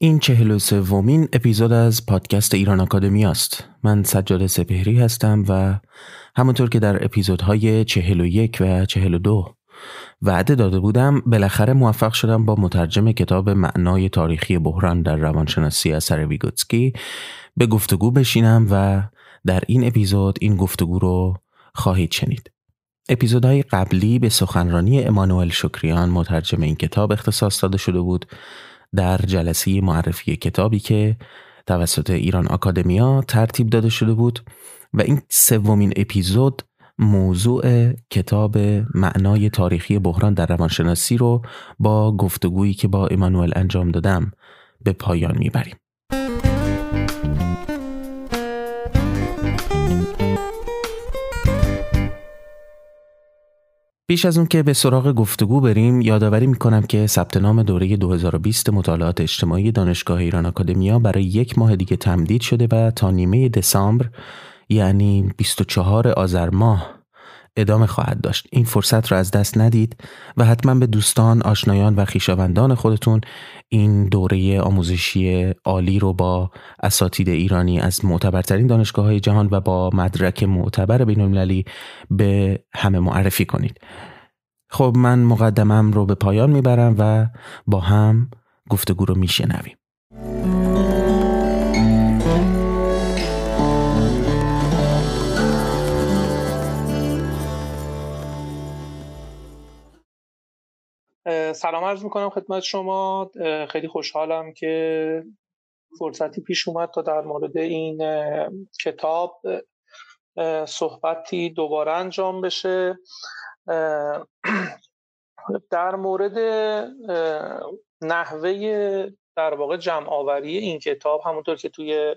این چهل و سومین اپیزود از پادکست ایران آکادمی است. من سجاد سپهری هستم و همونطور که در اپیزودهای چهل و یک و چهل و دو وعده داده بودم بالاخره موفق شدم با مترجم کتاب معنای تاریخی بحران در روانشناسی اثر ویگوتسکی به گفتگو بشینم و در این اپیزود این گفتگو رو خواهید شنید. اپیزودهای قبلی به سخنرانی امانوئل شکریان مترجم این کتاب اختصاص داده شده بود در جلسه معرفی کتابی که توسط ایران آکادمیا ترتیب داده شده بود و این سومین اپیزود موضوع کتاب معنای تاریخی بحران در روانشناسی رو با گفتگویی که با ایمانوئل انجام دادم به پایان می‌بریم. پیش از اون که به سراغ گفتگو بریم یادآوری می‌کنم که ثبت نام دوره 2020 مطالعات اجتماعی دانشگاه ایران آکادمیا برای یک ماه دیگه تمدید شده و تا نیمه دسامبر یعنی 24 آذر ماه ادامه خواهد داشت. این فرصت را از دست ندید و حتما به دوستان آشنایان و خویشاوندان خودتون این دوره آموزشی عالی رو با اساتید ایرانی از معتبرترین دانشگاه های جهان و با مدرک معتبر بین المللی به همه معرفی کنید. خب من مقدمم رو به پایان می‌برم و با هم گفتگو رو میشنویم. سلام عرض می‌کنم خدمت شما. خیلی خوشحالم که فرصتی پیش اومد تا در مورد این کتاب صحبتی دوباره انجام بشه. در مورد نحوه در واقع جمع آوری این کتاب همونطور که توی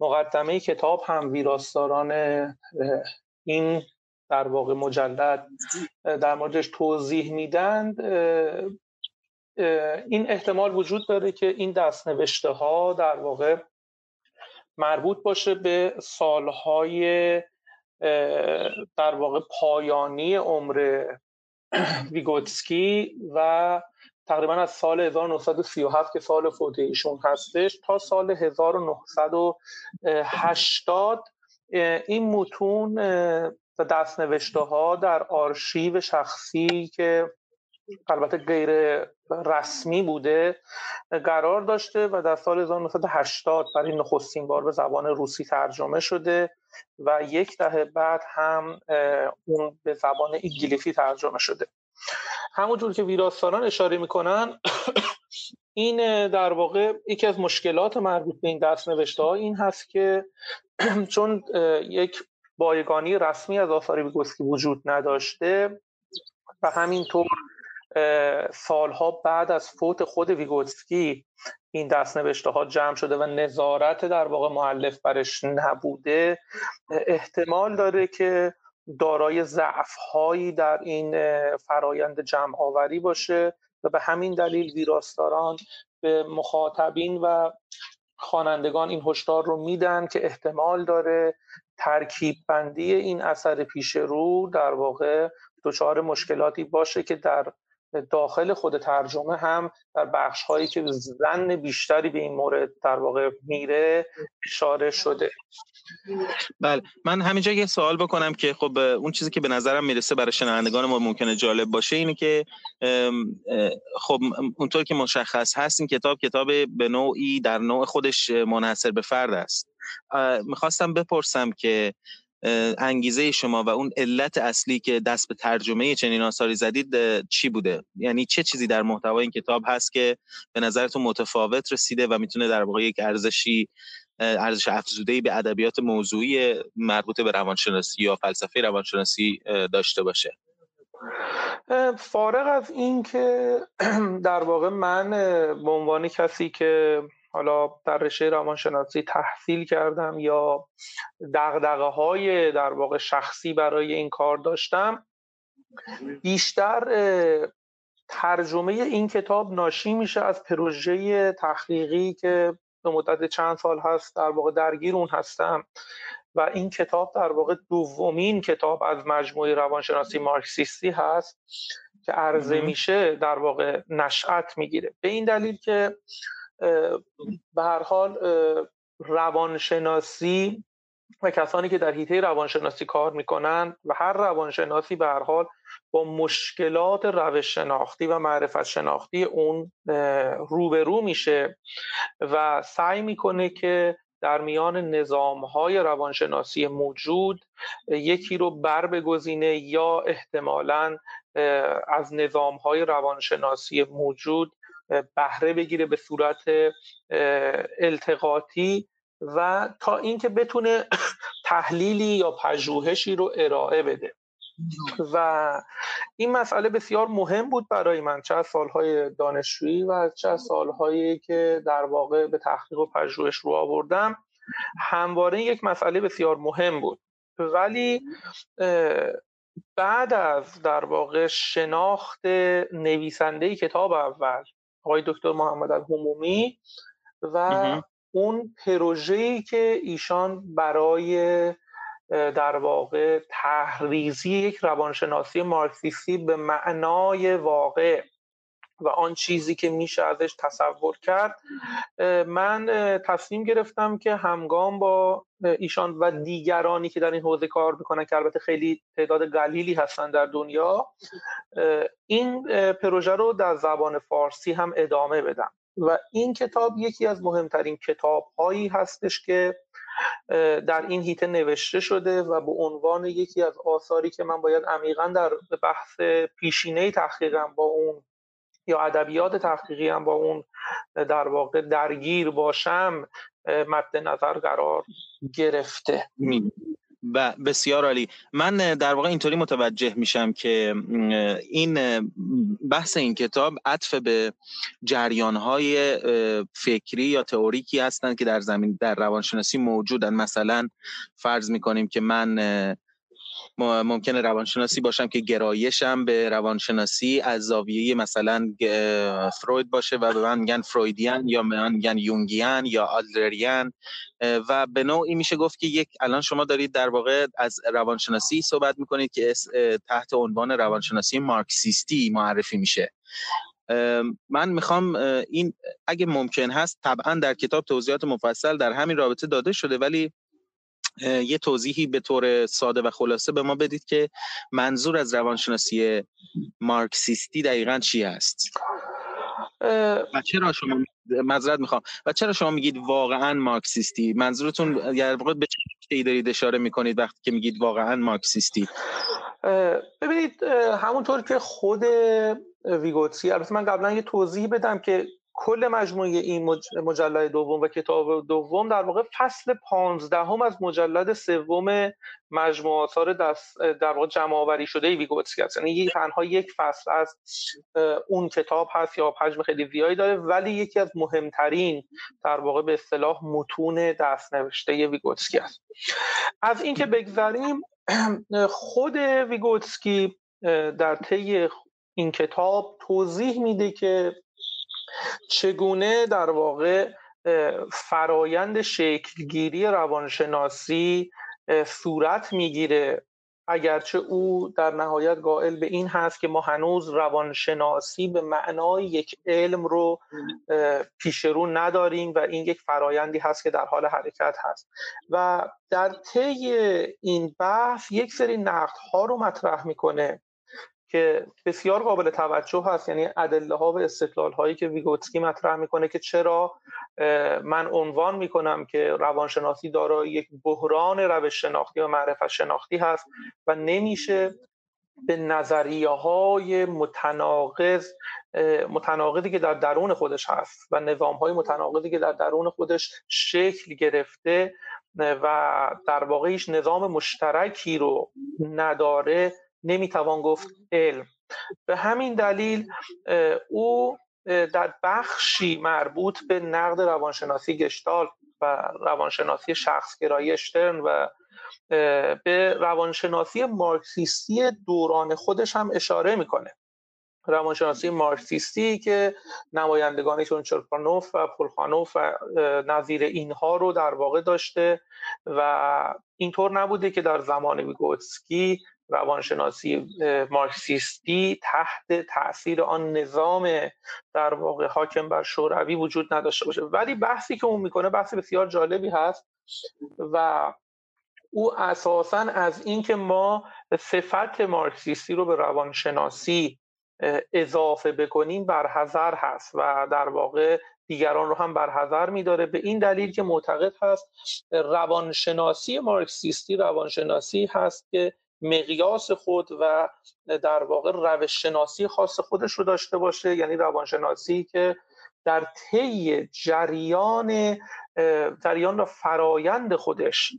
مقدمه کتاب هم ویراستاران این در واقع مجلد در موردش توضیح میدند این احتمال وجود داره که این دستنوشته ها در واقع مربوط باشه به سالهای در واقع پایانی عمر ویگوتسکی و تقریبا از سال 1937 که سال فوت ایشون هستش تا سال 1980 این متون و دستنوشته ها در آرشیو شخصی که البته غیر رسمی بوده قرار داشته و در سال 1980 برای نخستین بار به زبان روسی ترجمه شده و یک دهه بعد هم اون به زبان انگلیسی ترجمه شده. همونجور که ویراستاران اشاره می‌کنن این در واقع یکی از مشکلات مربوط به این دست نوشته ها این هست که چون یک بایگانی رسمی از آثار ویگوتسکی وجود نداشته و همینطور سالها بعد از فوت خود ویگوتسکی این دستنوشته ها جمع شده و نظارت در واقع معلف برش نبوده. احتمال داره که دارای ضعف هایی در این فرایند جمع آوری باشه و به همین دلیل ویراستاران به مخاطبین و خوانندگان این هشدار رو میدن که احتمال داره ترکیب بندی این اثر پیش رو در واقع دچار مشکلاتی باشه که در داخل خود ترجمه هم در بخش هایی که زن بیشتری به این مورد در واقع میره اشاره شده. بله من همینجا یه سوال بکنم که خب اون چیزی که به نظرم می‌رسه برای شنوندگان ما ممکنه جالب باشه اینه که خب اونطور که مشخص هست این کتاب کتاب به نوعی در نوع خودش منحصر به فرد است. می‌خواستم بپرسم که انگیزه شما و اون علت اصلی که دست به ترجمه چنین آثاری زدید چی بوده؟ یعنی چه چیزی در محتوای این کتاب هست که به نظرتون متفاوت رسیده و می‌تونه در واقع یک ارزشی ارزش افزوده به ادبیات موضوعی مربوط به روانشناسی یا فلسفه روانشناسی داشته باشه؟ فارغ از این که در واقع من به عنوان کسی که حالا در رشته روانشناسی تحصیل کردم یا دغدغه های در واقع شخصی برای این کار داشتم. بیشتر ترجمه این کتاب ناشی میشه از پروژه تحقیقی که به مدت چند سال هست در واقع درگیر اون هستم و این کتاب در واقع دومین کتاب از مجموعه روانشناسی مارکسیستی هست که عرضه میشه در واقع نشأت می‌گیره. به این دلیل که به هر حال روانشناسی و کسانی که در حیطه روانشناسی کار می‌کنن و هر روانشناسی به هر حال با مشکلات روش شناختی و معرفت شناختی اون روبرو میشه و سعی می‌کنه که در میان نظام های روانشناسی موجود یکی رو بر بگزینه یا احتمالا از نظام های روانشناسی موجود بهره بگیره به صورت التقاطی و تا اینکه بتونه تحلیلی یا پژوهشی رو ارائه بده. و این مسئله بسیار مهم بود برای من. چه از سالهای دانشجویی و چه از سالهایی که در واقع به تحقیق و پژوهش رو آوردم. همواره یک مسئله بسیار مهم بود. ولی بعد از در واقع شناخت نویسنده کتاب اول آقای دکتر محمد الهمومی و اون پروژه‌ای که ایشان برای در واقع تحریزی یک روانشناسی مارکسیستی به معنای واقع و آن چیزی که میشه ازش تصور کرد من تصمیم گرفتم که همگام با ایشان و دیگرانی که در این حوزه کار می‌کنن که البته خیلی تعداد قلیلی هستن در دنیا این پروژه رو در زبان فارسی هم ادامه بدم. و این کتاب یکی از مهمترین کتاب هایی هستش که در این هیته نوشته شده و به عنوان یکی از آثاری که من باید عمیقا در بحث پیشینه تحقیقم با اون یا ادبیات تحقیقی هم با اون در واقع درگیر باشم مد نظر قرار گرفته. و بسیار عالی. من در واقع اینطوری متوجه میشم که این بحث این کتاب عطف به جریانهای فکری یا تئوریکی هستند که در زمین در روانشناسی موجودن. مثلا فرض می‌کنیم که من ممکنه روانشناسی باشم که گرایشم به روانشناسی از زاویه مثلا فروید باشه و به من میگن فرویدیان یا به من میگن یونگیان یا آدلریان و به نوعی میشه گفت که یک الان شما دارید در واقع از روانشناسی صحبت می‌کنید که تحت عنوان روانشناسی مارکسیستی معرفی میشه. من می‌خوام این اگه ممکن هست طبعا در کتاب توضیحات مفصل در همین رابطه داده شده ولی یه توضیحی به طور ساده و خلاصه به ما بدید که منظور از روانشناسی مارکسیستی دقیقا چی هست؟ و چرا شما مذرد می‌خوام. و چرا شما میگید واقعا مارکسیستی؟ منظورتون یعنی به چه دارید اشاره می‌کنید وقتی که میگید واقعا مارکسیستی؟ ببینید همونطور که خود ویگوتسی البته من قبلا یه توضیح بدم که کل مجموعه این مجلد دوم و کتاب دوم در واقع فصل پانزدهم از مجلد سوم مجموعه آثار دست در واقع جمع آوری شده ویگوتسکی است یعنی تنها یک فصل از اون کتاب هست یا حجم خیلی زیادی داره ولی یکی از مهمترین در واقع به اصطلاح متون دست نوشته ویگوتسکی است از اینکه بگذریم خود ویگوتسکی در طی این کتاب توضیح میده که چگونه در واقع فرایند شکلگیری روانشناسی صورت می‌گیره؟ اگرچه او در نهایت قائل به این هست که ما هنوز روانشناسی به معنای یک علم رو پیش رو نداریم و این یک فرایندی هست که در حال حرکت هست. و در طی این بحث یک سری نقد ها رو مطرح می‌کنه. که بسیار قابل توجه هست یعنی ادله ها و استدلال هایی که ویگوتسکی مطرح می‌کنه که چرا من عنوان می‌کنم که روانشناسی دارای یک بحران روش شناختی و معرفت شناختی هست و نمیشه به نظریه های متناقض متناقضی که در درون خودش هست و نظام های متناقضی که در درون خودش شکل گرفته و در واقع هیچ نظام مشترکی رو نداره نمی‌توان گفت علم. به همین دلیل او در بخشی مربوط به نقد روانشناسی گشتال و روانشناسی شخصگرایی اشترن و به روانشناسی مارکسیستی دوران خودش هم اشاره می‌کنه. روانشناسی مارکسیستی که نمایندگانی چون چرپانوف و پولخانوف و نظیر اینها رو در واقع داشته و اینطور نبوده که در زمان ویگوتسکی روانشناسی مارکسیستی تحت تاثیر آن نظام در واقع حاکم بر شوروی وجود نداشته باشه. ولی بحثی که اون می‌کنه بحث بسیار جالبی هست و او اساسا از اینکه ما صفت مارکسیستی رو به روانشناسی اضافه بکنیم برحضر هست و در واقع دیگران رو هم برحضر میداره. به این دلیل که معتقد هست روانشناسی مارکسیستی روانشناسی هست که مقیاس خود و در واقع روش شناسی خاص خودش رو داشته باشه یعنی روانشناسی که در طی جریان جریان و فرایند خودش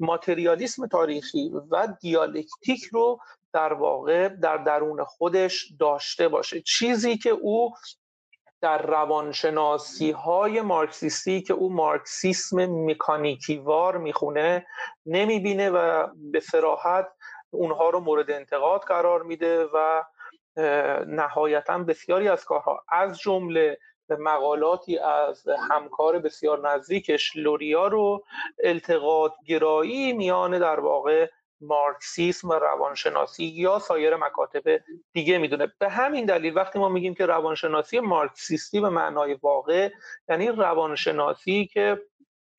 ماتریالیسم تاریخی و دیالکتیک رو در واقع در درون خودش داشته باشه. چیزی که او در روانشناسی های مارکسیستی که او مارکسیسم مکانیکی وار می‌خونه نمی‌بینه و به سراحت اونها رو مورد انتقاد قرار میده و نهایتا بسیاری از کارها از جمله مقالاتی از همکار بسیار نزدیکش لوریا رو التقاط گرایی میان در واقع مارکسیسم و روانشناسی یا سایر مکاتب دیگه می‌دونه. به همین دلیل وقتی ما میگیم که روانشناسی مارکسیستی به معنای واقع یعنی روانشناسی که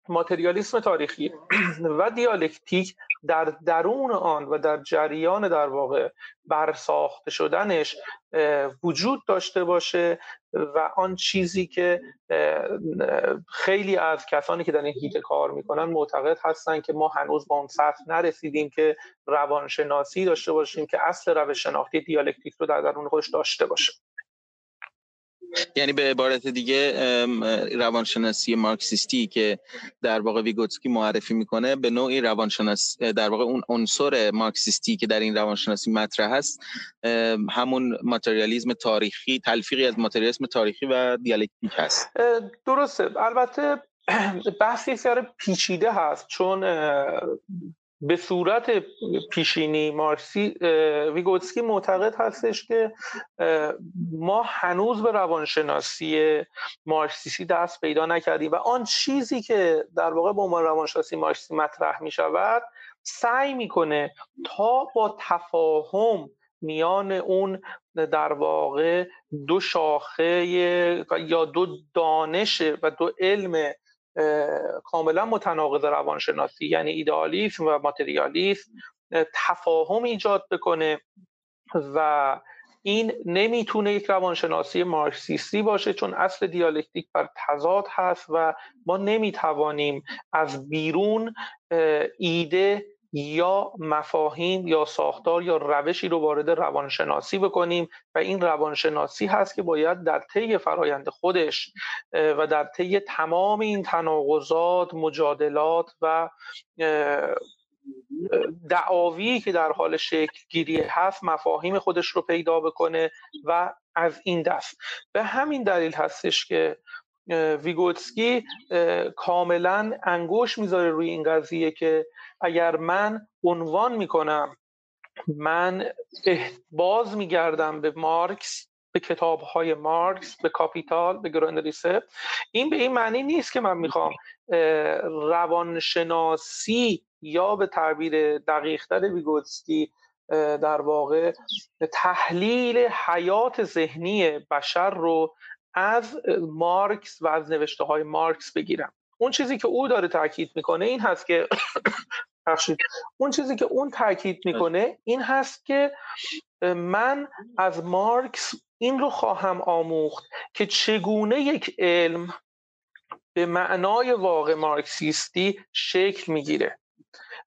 ماتریالیسم تاریخی و دیالکتیک در درون آن و در جریان در واقع برساخته شدنش وجود داشته باشه و آن چیزی که خیلی از کسانی که در این هیته کار می‌کنن معتقد هستن که ما هنوز با اون سطح نرسیدیم که روانشناسی داشته باشیم که اصل روش شناختی دیالکتیک رو در درون خودش داشته باشه. یعنی به عبارت دیگه روانشناسی مارکسیستی که در واقع ویگوتسکی معرفی می‌کنه به نوعی روانشناسی در واقع اون عنصر مارکسیستی که در این روانشناسی مطرح هست همون ماتریالیسم تاریخی تلفیقی از ماتریالیسم تاریخی و دیالکتیک هست. درسته. البته بحثی بسیار پیچیده هست چون به صورت پیشینی مارسی ویگوتسکی معتقد هستش که ما هنوز به روانشناسی مارکسیستی دست پیدا نکردیم و آن چیزی که در واقع به عنوان روانشناسی مارکسیستی مطرح می شود سعی می‌کنه تا با تفاهم میان اون در واقع دو شاخه یا دو دانش و دو علم کاملا متناقض روانشناسی یعنی ایدئالیسم و ماتریالیسم تفاهم ایجاد بکنه و این نمی‌تونه یک روانشناسی مارکسیستی باشه چون اصل دیالکتیک بر تضاد هست و ما نمی‌توانیم از بیرون ایده یا مفاهیم یا ساختار یا روشی رو وارد روانشناسی بکنیم و این روانشناسی هست که باید در طی فرایند خودش و در طی تمام این تناقضات مجادلات و دعاوی که در حال شکل گیری هست مفاهیم خودش رو پیدا بکنه و از این دست. به همین دلیل هستش که ویگوتسکی کاملا انگشت می‌ذاره روی این قضیه که اگر من عنوان می‌کنم من باز میگردم به مارکس به کتاب های مارکس به کاپیتال به گروندریسه این به این معنی نیست که من می‌خوام روانشناسی یا به تعبیر دقیقتر ویگوتسکی در واقع تحلیل حیات ذهنی بشر رو از مارکس و از نوشته های مارکس بگیرم. اون چیزی که او داره تاکید می‌کنه این هست که بخشید اون چیزی که اون تاکید می‌کنه این هست که من از مارکس این رو خواهم آموخت که چگونه یک علم به معنای واقع مارکسیستی شکل می‌گیره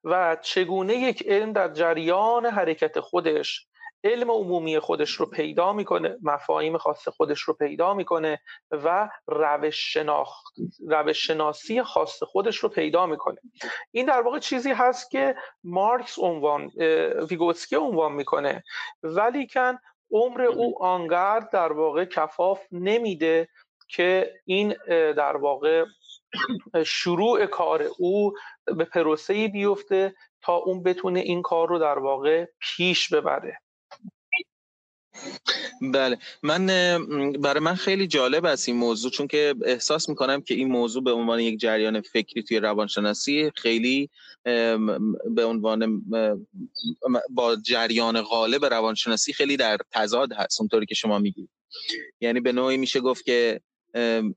و چگونه یک علم در جریان حرکت خودش علم عمومی خودش رو پیدا می‌کنه مفاهیم خاص خودش رو پیدا می‌کنه و روش, روش شناسی خاص خودش رو پیدا می‌کنه. این در واقع چیزی هست که مارکس عنوان ویگوتسکی عنوان می‌کنه. ولی کن عمر او آنقدر در واقع کفاف نمیده که این در واقع شروع کار او به پروسه بیفته تا اون بتونه این کار رو در واقع پیش ببره. بله. من برای من خیلی جالب است این موضوع چون که احساس می‌کنم که این موضوع به عنوان یک جریان فکری توی روانشناسی خیلی به عنوان با جریان غالب روانشناسی خیلی در تضاد هست اونطوری که شما میگید یعنی به نوعی میشه گفت که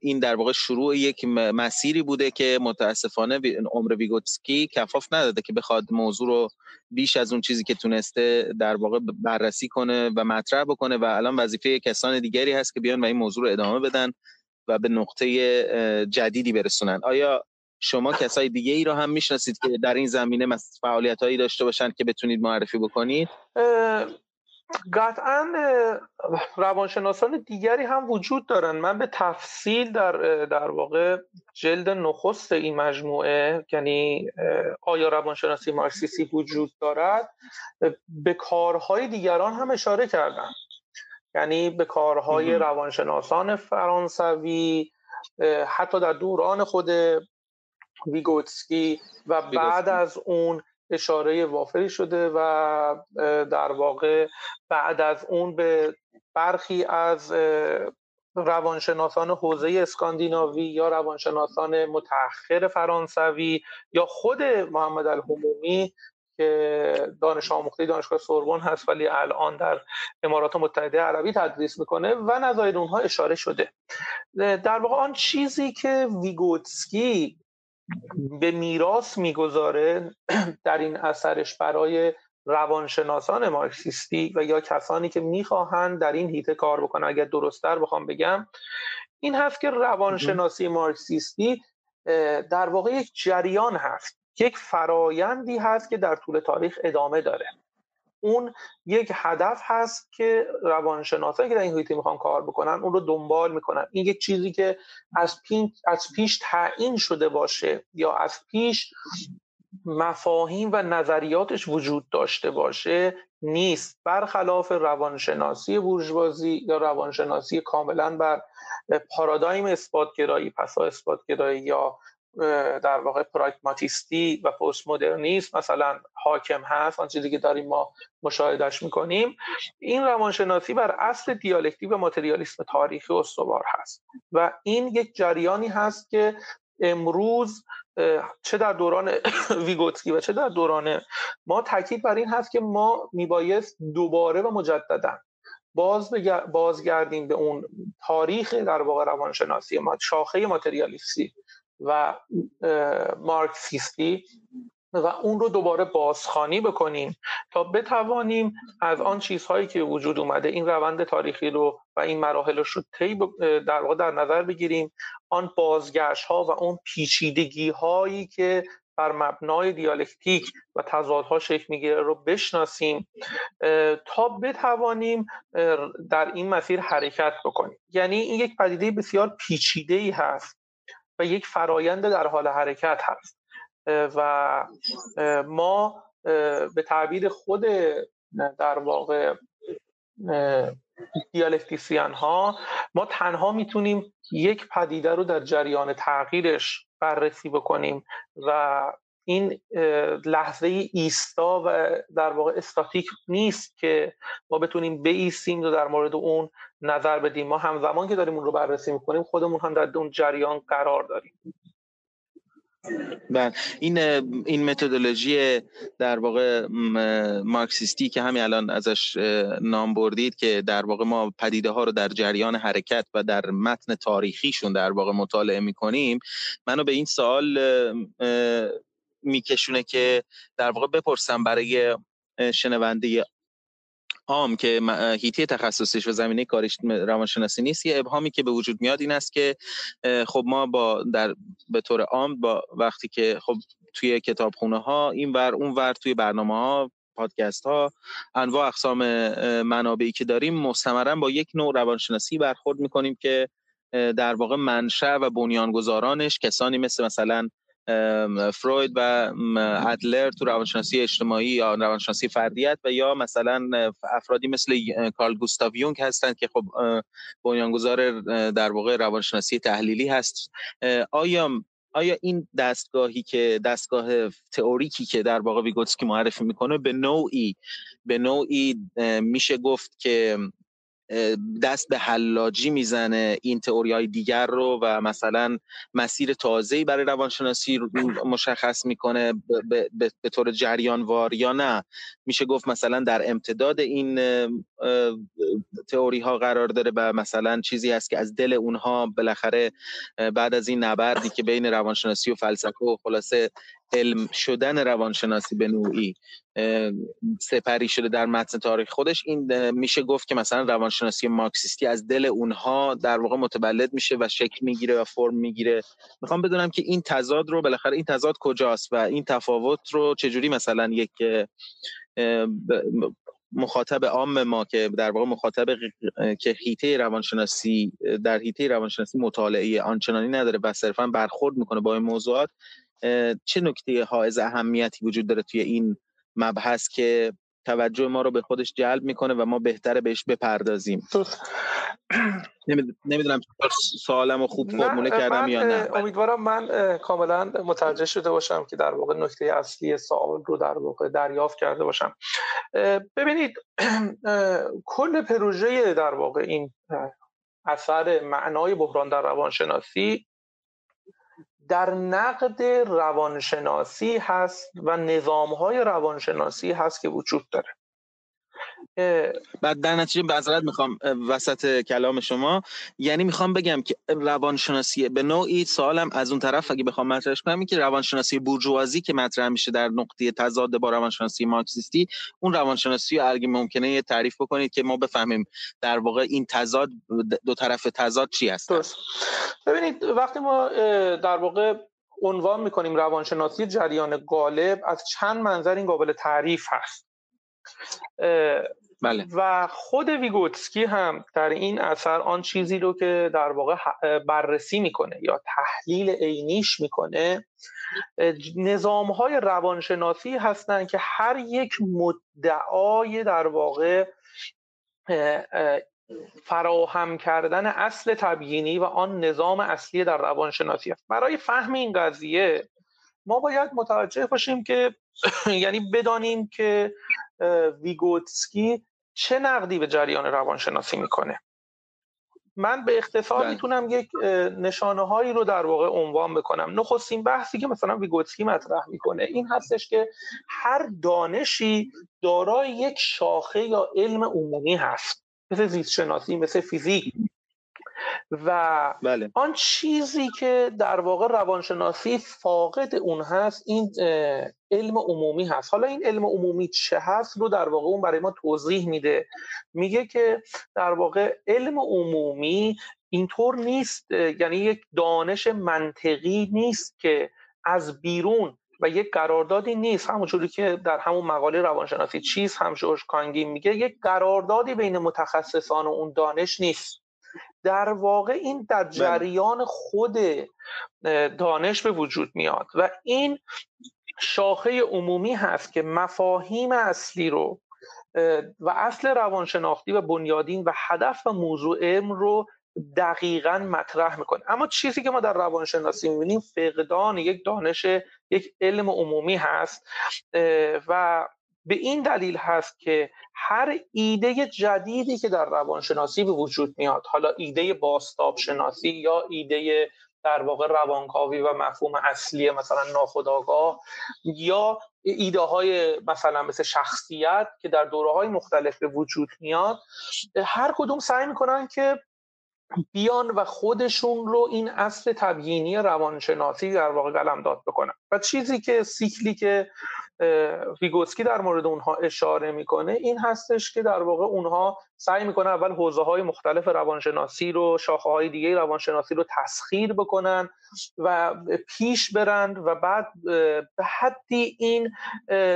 این در واقع شروع یک مسیری بوده که متاسفانه عمر ویگوتسکی کفاف نداده که بخواد موضوع رو بیش از اون چیزی که تونسته در واقع بررسی کنه و مطرح بکنه و الان وظیفه کسان دیگری هست که بیان و این موضوع رو ادامه بدن و به نقطه جدیدی برسونن. آیا شما کسای دیگه ای رو هم می‌شناسید که در این زمینه فعالیت هایی داشته باشند که بتونید معرفی بکنید؟ قطعا روانشناسان دیگری هم وجود دارن. من به تفصیل در در واقع جلد نخست این مجموعه یعنی آیا روانشناسی مارکسیستی وجود دارد به کارهای دیگران هم اشاره کردم. یعنی به کارهای روانشناسان فرانسوی حتی در دوران خود ویگوتسکی و بعد از اون اشاره وافری شده و در واقع بعد از اون به برخی از روانشناسان حوزه اسکاندیناوی یا روانشناسان متأخر فرانسوی یا خود محمد الهمومی که دانش آموخته دانشگاه سوربن هست ولی الان در امارات متحده عربی تدریس می‌کنه و نظایر اونها اشاره شده. در واقع آن چیزی که ویگوتسکی به میراث می‌گذاره در این اثرش برای روانشناسان مارکسیستی و یا کسانی که می‌خواهند در این هیته کار بکنن. اگر درستتر بخوام بگم این هست که روانشناسی مارکسیستی در واقع یک جریان هست. یک فرایندی هست که در طول تاریخ ادامه داره. اون یک هدف هست که روانشناسایی که در این حیطه می‌خوان کار بکنن اون رو دنبال می‌کنن. این یک چیزی که از پیش, از پیش تعیین شده باشه یا از پیش مفاهیم و نظریاتش وجود داشته باشه نیست. برخلاف روانشناسی بورژوازی یا روانشناسی کاملا بر پارادایم اثباتگرایی پسا اثباتگرایی یا در واقع پراگماتیستی و پست مدرنیسم مثلا حاکم هست آن چیزی که داریم ما مشاهدش می‌کنیم. این روانشناسی بر اصل دیالکتیک و ماتریالیسم تاریخی استوار هست و این یک جریانی هست که امروز چه در دوران ویگوتسکی و چه در دوران ما تاکید بر این هست که ما میبایست دوباره و مجددا باز بازگردیم به اون تاریخ در واقع روانشناسی ما شاخه ماتریالیستی. و مارکسیستی و اون رو دوباره بازخانی بکنیم تا بتوانیم از آن چیزهایی که وجود اومده این روند تاریخی رو و این مراحل رو طی در واقع در نظر بگیریم آن بازگشت ها و اون پیچیدگی هایی که بر مبنای دیالکتیک و تضادها شکل می‌گیره رو بشناسیم تا بتوانیم در این مسیر حرکت بکنیم. یعنی این یک پدیده بسیار پیچیده ای هست. و یک فرایند در حال حرکت هست. و ما به تعبیر خود در واقع دیالکتیسیان ها ما تنها می‌تونیم یک پدیده رو در جریان تغییرش بررسی بکنیم و این لحظه ایستا و در واقع استاتیک نیست که ما بتونیم بیسیم و در مورد اون نظر بدیم. ما همزمان که داریم اون رو بررسی می‌کنیم خودمون هم در اون جریان قرار داریم. بله. این این متدولوژی در واقع مارکسیستی که همین الان ازش نام بردید که در واقع ما پدیده ها رو در جریان حرکت و در متن تاریخیشون در واقع مطالعه می‌کنیم منو به این سوال میکشونه که در واقع بپرسم برای شنونده عام که هیتی تخصصیش و زمینه کارش روانشناسی نیست یه ابهامی که به وجود میاد این است که خب ما با در به طور عام با وقتی که خب توی کتابخونه ها این ور اون ور توی برنامه ها پادکست ها انواع اقسام منابعی که داریم مستمرا با یک نوع روانشناسی برخورد می‌کنیم که در واقع منشأ و بنیانگذارانش کسانی مثل مثلا فروید و ادلر تو روانشناسی اجتماعی یا روانشناسی فردیت و یا مثلا افرادی مثل کارل گوستاو یونگ هستند که خب بنیانگذار در واقع روانشناسی تحلیلی هست. آیا آیا این دستگاهی که دستگاه تئوریکی که در واقع ویگوتسکی معرفی می‌کنه به نوعی به نوعی میشه گفت که دست به حلاجی می‌زنه این تئوری های دیگر رو و مثلا مسیر تازه‌ای برای روانشناسی مشخص می‌کنه به طور جریانوار یا نه. میشه گفت مثلا در امتداد این تئوری ها قرار داره و مثلا چیزی هست که از دل اونها بالاخره بعد از این نبردی که بین روانشناسی و فلسفه و خلاصه علم شدن روانشناسی به نوعی سپری شده در متن تاریخ خودش. این میشه گفت که مثلا روانشناسی مارکسیستی از دل اونها در واقع متولد میشه و شکل می‌گیره و فرم می‌گیره. می‌خوام بدونم که این تضاد رو بالاخره این تضاد کجاست و این تفاوت رو چجوری مثلا یک مخاطب عام ما که در واقع مخاطب که هیته روانشناسی در هیته روانشناسی مطالعه آنچنانی نداره و صرفا برخورد می‌کنه با این موضوعات چه نکته حائز اهمیتی وجود داره توی این مبحث که توجه ما رو به خودش جلب می‌کنه و ما بهتره بهش بپردازیم؟ نمی‌دونم سوالم رو خوب فرموله کردم یا نه. امیدوارم من کاملا متوجه شده باشم که در واقع نکته اصلی سوال رو در واقع دریافت کرده باشم. ببینید کل پروژه در واقع این اثر معنای بحران در روانشناسی در نقد روانشناسی هست و نظامهای روانشناسی هست که وجود داره. بعد در نتیجه معذرت می‌خوام وسط کلام شما. یعنی می‌خوام بگم که روانشناسی به نوعی سوالم از اون طرف اگه بخوام مطرحش کنم که روانشناسی بورژوازی که مطرح میشه در نقطه تضاد با روانشناسی مارکسیستی اون روانشناسی رو اگه ممکنه یه تعریف بکنید که ما بفهمیم در واقع این تضاد دو طرف تضاد چی هست. ببینید وقتی ما در واقع عنوان می‌کنیم روانشناسی جریان غالب از چند منظر این قابل تعریف هست. بله. و خود ویگوتسکی هم در این اثر آن چیزی رو که در واقع بررسی می‌کنه یا تحلیل عینیش می‌کنه نظام های روانشناسی هستند که هر یک مدعای در واقع فراهم کردن اصل تبیینی و آن نظام اصلی در روانشناسی است برای فهم این قضیه ما باید متوجه باشیم که یعنی بدانیم که ویگوتسکی چه نقدی به جریان روانشناسی می‌کنه؟ من به اختصار بله. می‌تونم یک نشانه هایی رو در واقع عنوان بکنم. نخستین بحثی که مثلا ویگوتسکی مطرح می‌کنه این هستش که هر دانشی دارای یک شاخه یا علم عمومی هست مثل زیست شناسی مثل فیزیک. و بله. آن چیزی که در واقع روانشناسی فاقد اون هست این علم عمومی هست. حالا این علم عمومی چه هست رو در واقع اون برای ما توضیح میده. میگه که در واقع علم عمومی اینطور نیست یعنی یک دانش منطقی نیست که از بیرون و یک قراردادی نیست. همونجوری که در همون مقاله روانشناسی چیز هم جورج کانگی میگه یک قراردادی بین متخصصان و اون دانش نیست. در واقع این در بله. جریان خود دانش به وجود میاد و این شاخه عمومی هست که مفاهیم اصلی رو و اصل روانشناختی و بنیادین و هدف و موضوع علم رو دقیقا مطرح می‌کنه اما چیزی که ما در روانشناسی می‌بینیم فقدان یک دانش یک علم عمومی هست و به این دلیل هست که هر ایده جدیدی که در روانشناسی به وجود میاد حالا ایده باستاب شناسی یا ایده در واقع روانکاوی و مفهوم اصلی مثلا ناخودآگاه یا ایده های مثلا مثل شخصیت که در دوره های مختلف به وجود میاد هر کدوم سعی می‌کنن که بیان و خودشون رو این اصل تبیینی روانشناسی در واقع داد بکنن. و چیزی که سیکلی که ویگوتسکی در مورد اونها اشاره می‌کنه این هستش که در واقع اونها سعی می‌کنن اول حوزه های مختلف روانشناسی رو شاخه های دیگه روانشناسی رو تسخیر بکنن و پیش برند و بعد به حدی این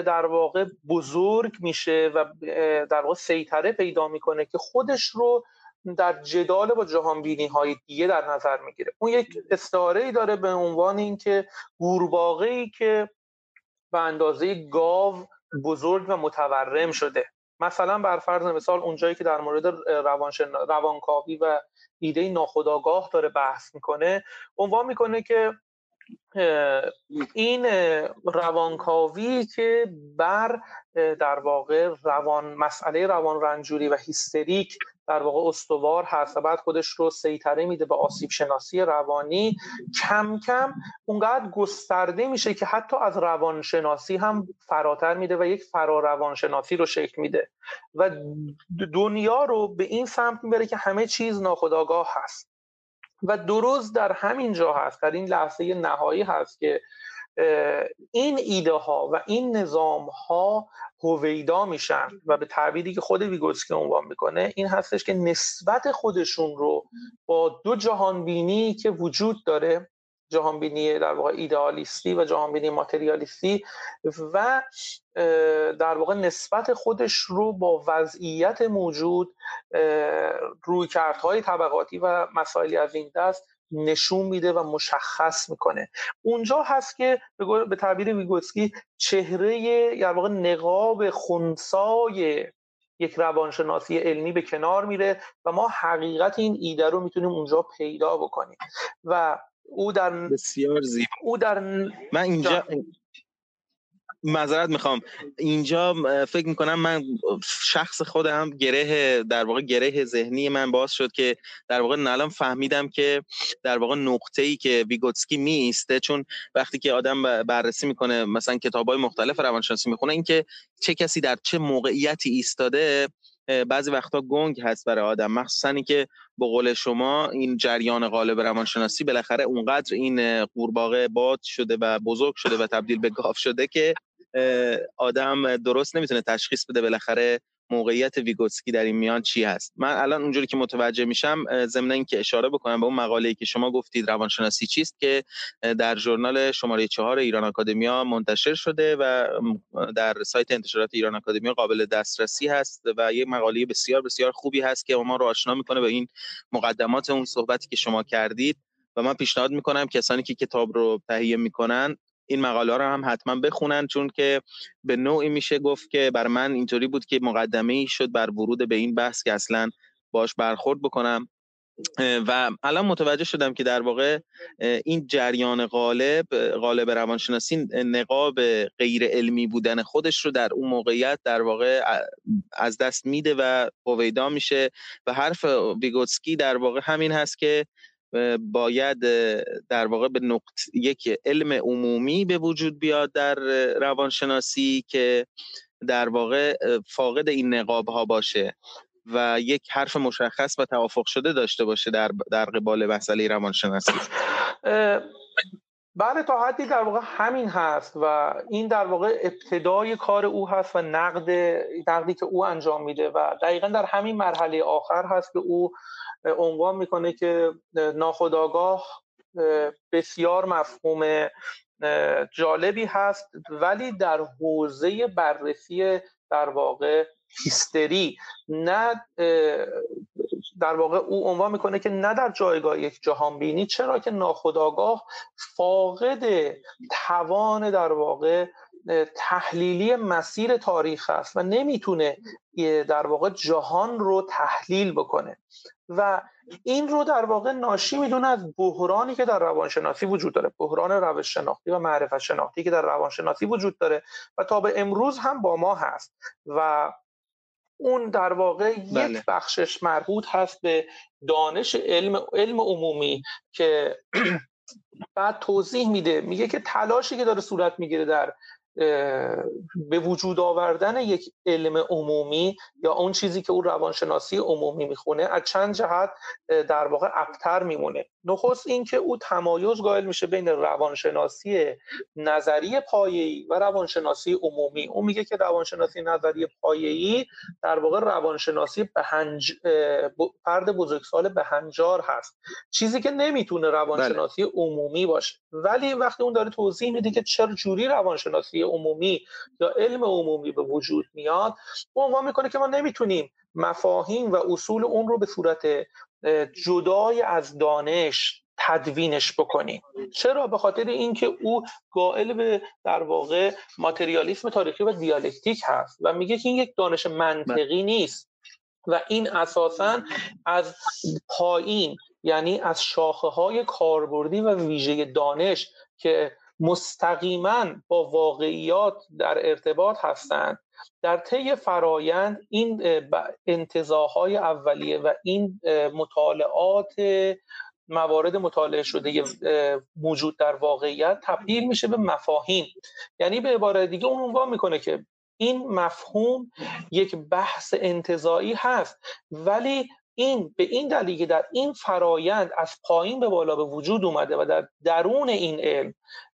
در واقع بزرگ میشه و در واقع سیطره پیدا می‌کنه که خودش رو در جدال با جهان بینی های دیگه در نظر می‌گیره. اون یک استعاره ای داره به عنوان اینکه گورباغه ای که به اندازه گاو بزرگ و متورم شده. مثلا بر فرض مثال اونجایی که در مورد روانشن... روانکاوی و ایده ناخودآگاه داره بحث می‌کنه عنوان می‌کنه که این روانکاوی که بر در واقع روان مسئله روان رنجوری و هیستریک در واقع استوار هست و بعد خودش رو سیطره میده به آسیب شناسی روانی. کم کم اونقدر گسترده میشه که حتی از روانشناسی هم فراتر میده و یک فرا روانشناسی رو شکل میده. و دنیا رو به این سمت می‌بره که همه چیز ناخودآگاه هست. و درست در همین جا هست در این لحظه نهایی هست که این ایده ها و این نظام ها هویدا میشن و به تعبیری که خود ویگوتسکی عنوان می‌کنه این هستش که نسبت خودشون رو با دو جهان بینی که وجود داره جهان بینی در واقع ایدئالیستی و جهان بینی ماتریالیستی و در واقع نسبت خودش رو با وضعیت موجود رویکردهای طبقاتی و مسائلی از این دست نشون میده و مشخص می‌کنه. اونجا هست که به تعبیر ویگوتسکی چهره یا واقع نقاب خونسای یک روانشناسی علمی به کنار میره و ما حقیقت این ایده رو می‌تونیم اونجا پیدا بکنیم. و او در بسیار زیبا. او در من اینجا معذرت می‌خوام. اینجا فکر می‌کنم من شخص خودم گره در واقع گره ذهنی من باز شد که در واقع الان فهمیدم که در واقع نقطه ای که ویگوتسکی میسته چون وقتی که آدم بررسی می‌کنه مثلا کتاب های مختلف روانشناسی می‌خونه اینکه چه کسی در چه موقعیتی ایستاده بعضی وقتا گنگ هست برای آدم. مخصوصا اینکه به قول شما این جریان غالب روانشناسی بالاخره اونقدر این قورباغه باد شده و بزرگ شده و تبدیل به گاو شده که آدم درست نمی‌تونه تشخیص بده بالاخره موقعیت ویگوتسکی در این میان چی هست. من الان اونجوری که متوجه میشم ضمن اینکه اشاره بکنم به اون مقاله‌ای که شما گفتید روانشناسی چیست که در ژورنال شماره چهار ایران آکادمیا منتشر شده و در سایت انتشارات ایران آکادمیا قابل دسترسی هست و یک مقاله بسیار بسیار خوبی هست که ما رو آشنا می‌کنه به این مقدمات اون صحبتی که شما کردید. و من پیشنهاد می‌کنم کسانی که کتاب رو تهیه می‌کنن این مقاله رو هم حتما بخونن چون که به نوعی میشه گفت که بر من اینطوری بود که مقدمه ای شد بر ورود به این بحث که اصلا باش برخورد بکنم. و الان متوجه شدم که در واقع این جریان غالب غالب روانشناسی نقاب غیر علمی بودن خودش رو در اون موقعیت در واقع از دست میده و هویدا میشه. و حرف ویگوتسکی در واقع همین هست که باید در واقع به نقط یک علم عمومی به وجود بیاد در روانشناسی که در واقع فاقد این نقاب ها باشه و یک حرف مشخص و توافق شده داشته باشه در در قبال مسئله روانشناسی. بله تا حدی در واقع همین هست و این در واقع ابتدای کار او هست و نقد نقدی که او انجام میده و دقیقا در همین مرحله آخر هست که او عنوان می‌کنه که ناخداگاه بسیار مفهوم جالبی هست ولی در حوزه بررسی در واقع هیستری نه در واقع او عنوان می‌کنه که نه در جایگاه یک جهان بینی چرا که ناخداگاه فاقد توان در واقع تحلیلی مسیر تاریخ است و نمی‌تونه در واقع جهان رو تحلیل بکنه و این رو در واقع ناشی می‌دونه از بحرانی که در روانشناسی وجود داره بحران روش شناختی و معرفت شناختی که در روانشناسی وجود داره و تا به امروز هم با ما هست و اون در واقع بله. یک بخشش مربوط هست به دانش علم علم عمومی که بعد توضیح میده میگه که تلاشی که داره صورت می‌گیره در به وجود آوردن یک علم عمومی یا اون چیزی که او روانشناسی عمومی می‌خونه از چند جهت در واقع ابتر میمونه. نخست این که او تمایز قائل میشه بین روانشناسی نظری پایه‌ای و روانشناسی عمومی. او میگه که روانشناسی نظری پایه‌ای در واقع روانشناسی بهنج فرد بزرگسال بهنجار هست. چیزی که نمی‌تونه روانشناسی بله. عمومی باشه. ولی وقتی اون داره توضیح میده که چرا جوری روانشناسی عمومی یا علم عمومی به وجود میاد او عنوان می‌کنه که ما نمی‌تونیم مفاهیم و اصول اون رو به صورت جدای از دانش تدوینش بکنیم. چرا؟ به خاطر اینکه او قائل به در واقع ماتریالیسم تاریخی و دیالکتیک هست و میگه که این یک دانش منطقی نیست و این اساسا از پایین یعنی از شاخه های کاربردی و ویژه دانش که مستقیما با واقعیات در ارتباط هستند. در طی فرایند این انتظاهای اولیه و این مطالعات موارد مطالعه شده موجود در واقعیت تبدیل میشه به مفاهیم. یعنی به عبارت دیگه اون عنوان می‌کنه که این مفهوم یک بحث انتظایی هست ولی این به این دلیل که در این فرایند از پایین به بالا به وجود اومده و در درون این علم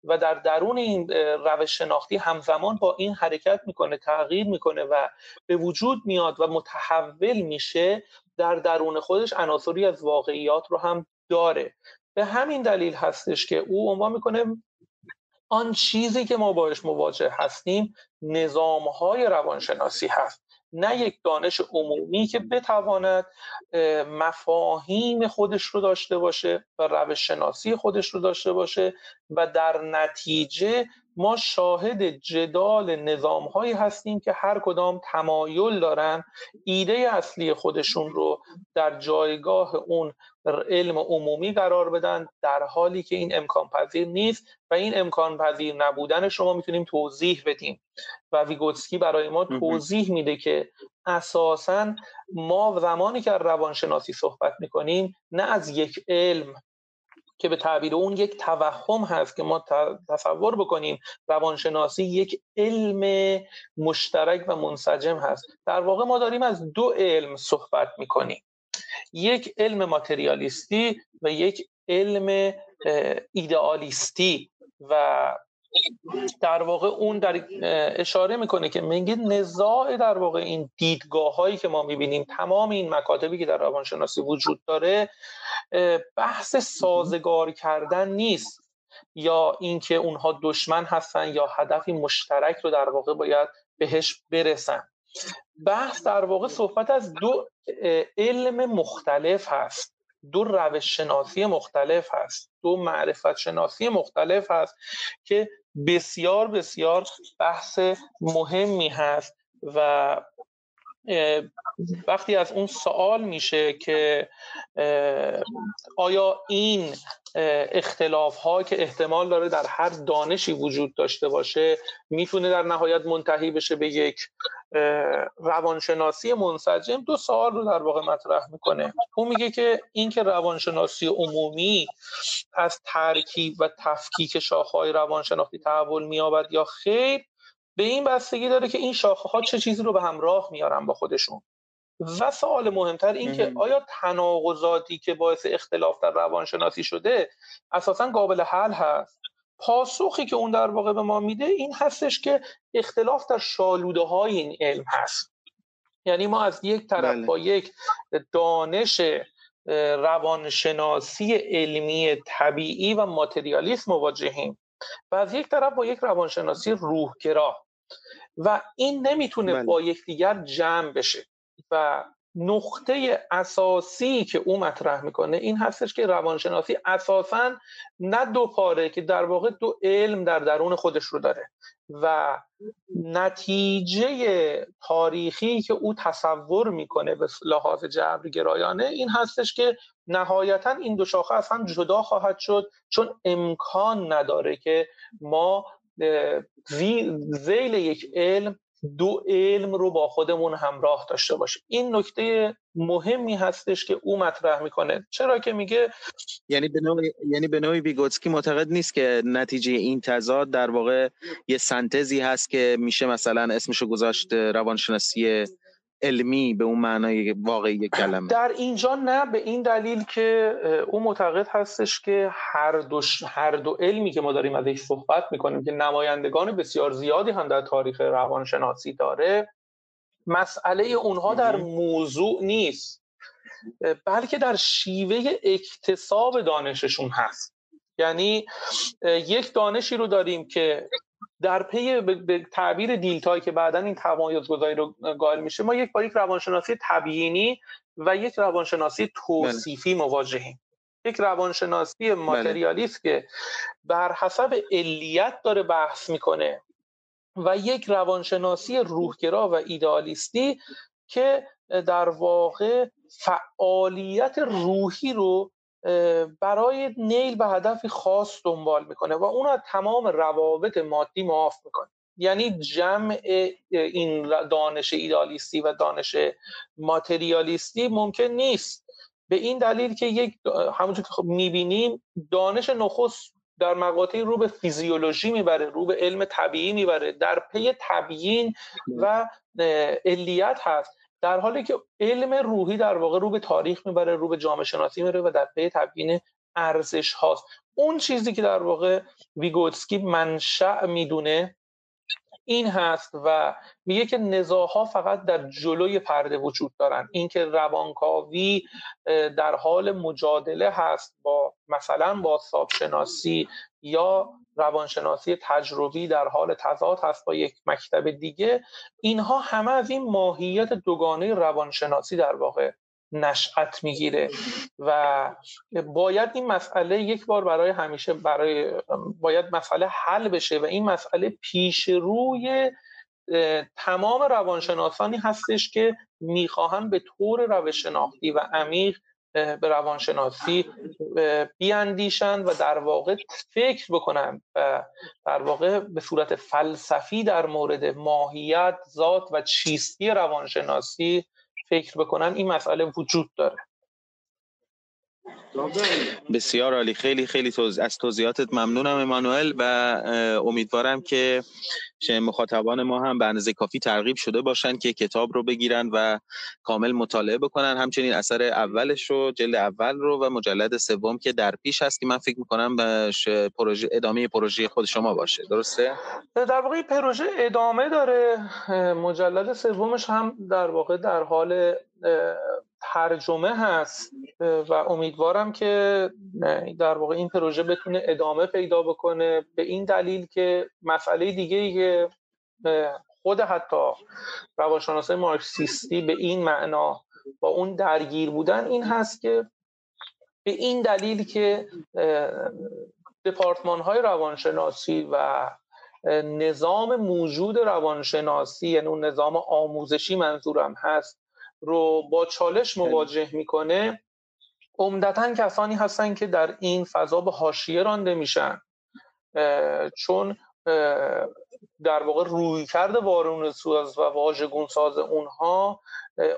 و در درون این روش شناختی همزمان با این حرکت می‌کنه تغییر می‌کنه و به وجود میاد و متحول میشه در درون خودش عناصری از واقعیات رو هم داره. به همین دلیل هستش که او عنوان می‌کنه آن چیزی که ما باش مواجه هستیم نظام های روانشناسی هست. نه یک دانش عمومی که بتواند مفاهیم خودش رو داشته باشه و روش شناسی خودش رو داشته باشه و در نتیجه ما شاهد جدال نظام هایی هستیم که هر کدام تمایل دارن ایده اصلی خودشون رو در جایگاه اون علم عمومی قرار بدن در حالی که این امکان پذیر نیست و این امکان پذیر نبودن شما می‌تونیم توضیح بدیم. و ویگوتسکی برای ما توضیح میده که اساسا ما زمانی که روانشناسی صحبت می‌کنیم نه از یک علم که به تعبیر اون یک توهم هست که ما تصور بکنیم روانشناسی یک علم مشترک و منسجم هست. در واقع ما داریم از دو علم صحبت می‌کنیم. یک علم ماتریالیستی و یک علم ایدئالیستی و در واقع اون در اشاره می‌کنه که میگه نزاع در واقع این دیدگاه هایی که ما می‌بینیم تمام این مکاتبی که در روانشناسی وجود داره بحث سازگار کردن نیست یا اینکه اونها دشمن هستن یا هدفی مشترک رو در واقع باید بهش برسن. بحث در واقع صحبت از دو علم مختلف هست دو روش شناسی مختلف هست دو معرفت شناسی مختلف هست که بسیار بسیار بحث مهمی هست و وقتی از اون سوال میشه که آیا این اختلاف ها که احتمال داره در هر دانشی وجود داشته باشه می‌تونه در نهایت منتهی بشه به یک روانشناسی منسجم؟ دو سوال رو در واقع مطرح می‌کنه. او میگه که این که روانشناسی عمومی از ترکیب و تفکیک شاخهای روانشناختی تحول میابد یا خیر به این بستگی داره که این شاخه ها چه چیزی رو به همراه میارن با خودشون. و سوال مهمتر این که آیا تناقضاتی که باعث اختلاف در روانشناسی شده اساسا قابل حل هست؟ پاسخی که اون در واقع به ما میده این هستش که اختلاف در شالوده های این علم هست. یعنی ما از یک طرف بله. با یک دانش روانشناسی علمی طبیعی و ماتریالیسم مواجهیم و از یک طرف با یک روانشناسی روحگرا. و این نمی‌تونه بله. با یکدیگر جمع بشه و نقطه اساسی که او مطرح می‌کنه این هستش که روانشناسی اساسا نه دو پاره که در واقع دو علم در درون خودش رو داره و نتیجه تاریخی که او تصور می‌کنه به لحاظ جبرگرایانه این هستش که نهایتا این دو شاخه از هم جدا خواهد شد چون امکان نداره که ما زیل یک علم دو علم رو با خودمون همراه داشته باشیم. این نکته مهمی هستش که او مطرح می‌کنه. چرا که میگه یعنی به نوعی یعنی به نوعی ویگوتسکی معتقد نیست که نتیجه این تضاد در واقع یه سنتزی هست که میشه مثلا اسمشو گذاشت روانشناسی علمی به اون معنای واقعی کلمه. در اینجا نه به این دلیل که او معتقد هستش که هر دو, هر دو علمی که ما داریم ازش صحبت می‌کنیم که نمایندگان بسیار زیادی هم در تاریخ روانشناسی داره مسئله اونها در موضوع نیست. بلکه در شیوه اکتساب دانششون هست. یعنی یک دانشی رو داریم که در پی به تعبیر دیلتای که بعدا این تمایز گذاری رو قائل میشه ما یک با یک روانشناسی تبیینی و یک روانشناسی توصیفی بله. مواجهیم یک روانشناسی بله. ماتریالیست که بر حسب علیت داره بحث می‌کنه و یک روانشناسی روحگرا و ایدالیستی که در واقع فعالیت روحی رو برای نیل به هدفی خاص دنبال می‌کنه و اون از تمام روابط مادی معاف می‌کنه. یعنی جمع این دانش ایدالیستی و دانش ماتریالیستی ممکن نیست. به این دلیل که یک همونطور که خب می‌بینیم دانش نخست در مقاطعی رو به فیزیولوژی می‌بره رو به علم طبیعی می‌بره. در پی تبیین و علیت هست. در حالی که علم روحی در واقع رو به تاریخ می‌بره رو به جامعه شناسی میره و در پی تبیین ارزش هاست. اون چیزی که در واقع ویگوتسکی منشأ می‌دونه این هست و میگه که نزاها فقط در جلوی پرده وجود دارن. اینکه روانکاوی در حال مجادله هست با مثلا با شناسی یا روانشناسی تجربی در حال تضاد هست با یک مکتب دیگه. اینها همه از این ماهیت دوگانه روانشناسی در واقع نشأت می‌گیره و باید این مسئله یک بار برای همیشه برای باید مسئله حل بشه و این مسئله پیش روی تمام روانشناسانی هستش که می‌خواهند به طور روش شناختی و عمیق به روانشناسی بیاندیشند و در واقع فکر بکنند و در واقع به صورت فلسفی در مورد ماهیت ذات و چیستی روانشناسی فکر بکنن. این مسئله وجود داره. بسیار عالی. خیلی خیلی توز... از توضیحاتت ممنونم امانوئل. و امیدوارم که مخاطبان ما هم به اندازه کافی ترغیب شده باشن که کتاب رو بگیرن و کامل مطالعه بکنن. همچنین اثر اولش رو جلد اول رو و مجلد سوم که در پیش هست که من فکر می‌کنم به پروژه ادامه پروژه خود شما باشه. درسته؟ در واقع پروژه ادامه داره. مجلد سومش هم در واقع در حال ترجمه هست و امیدوارم که در واقع این پروژه بتونه ادامه پیدا بکنه به این دلیل که مسئله دیگه ای که خود حتی روانشناسای مارکسیستی به این معنا با اون درگیر بودن این هست که به این دلیل که دپارتمان های روانشناسی و نظام موجود روانشناسی یعنی اون نظام آموزشی منظورم هست رو با چالش مواجه می‌کنه عمدتا کسانی هستن که در این فضا به حاشیه رانده میشن. چون در واقع روی کرده وارون ساز و واژگون ساز اونها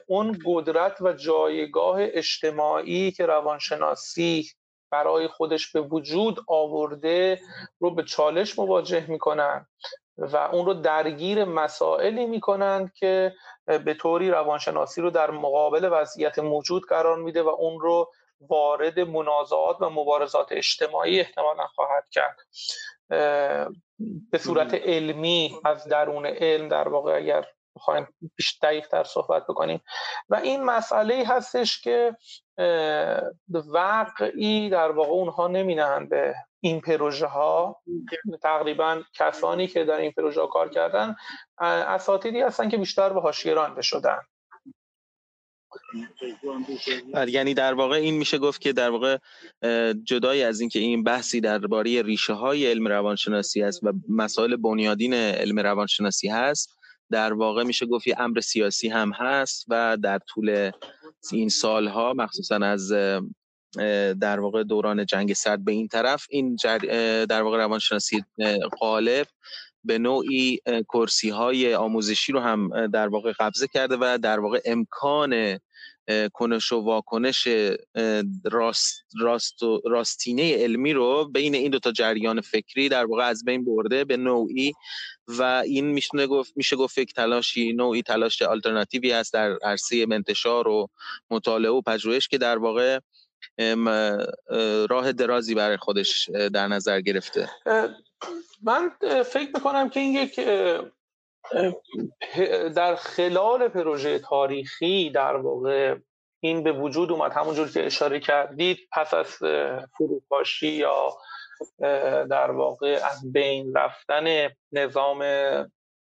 اون قدرت و جایگاه اجتماعی که روانشناسی برای خودش به وجود آورده رو به چالش مواجه می‌کنن. و اون رو درگیر مسائلی می‌کنند که به طوری روانشناسی رو در مقابل وضعیت موجود قرار میده و اون رو وارد منازعات و مبارزات اجتماعی احتمالا خواهد کرد. به صورت علمی از درون علم در واقع اگر بخوایم بیش دقیق تر صحبت بکنیم. و این مسئله هستش که وقعی در واقع اونها نمینهند به این پروژه ها تقریبا کسانی که در این پروژه ها کار کردن اساتیدی هستن که بیشتر به حاشیه رانده شدن. بله، یعنی در واقع این میشه گفت که در واقع جدای از اینکه این بحثی درباره ریشه های علم روانشناسی است و مسائل بنیادین علم روانشناسی هست در واقع میشه گفت یه امر سیاسی هم هست و در طول این سالها مخصوصا از در واقع دوران جنگ سرد به این طرف. این در واقع روانشناسی غالب به نوعی کرسی های آموزشی رو هم در واقع قبضه کرده و در واقع امکان کنش و واکنش راست, راست و راستینه علمی رو بین این دو تا جریان فکری در واقع از بین برده به نوعی و این میشه گفت میشه گفت یک تلاشی نوعی تلاش آلترناتیوی است در عرصه انتشار و مطالعه و پژوهش که در واقع راه درازی برای خودش در نظر گرفته. من فکر می‌کنم که این یک در خلال پروژه تاریخی در واقع این به وجود اومد. همونجور که اشاره کردید پس از فروپاشی یا در واقع از بین رفتن نظام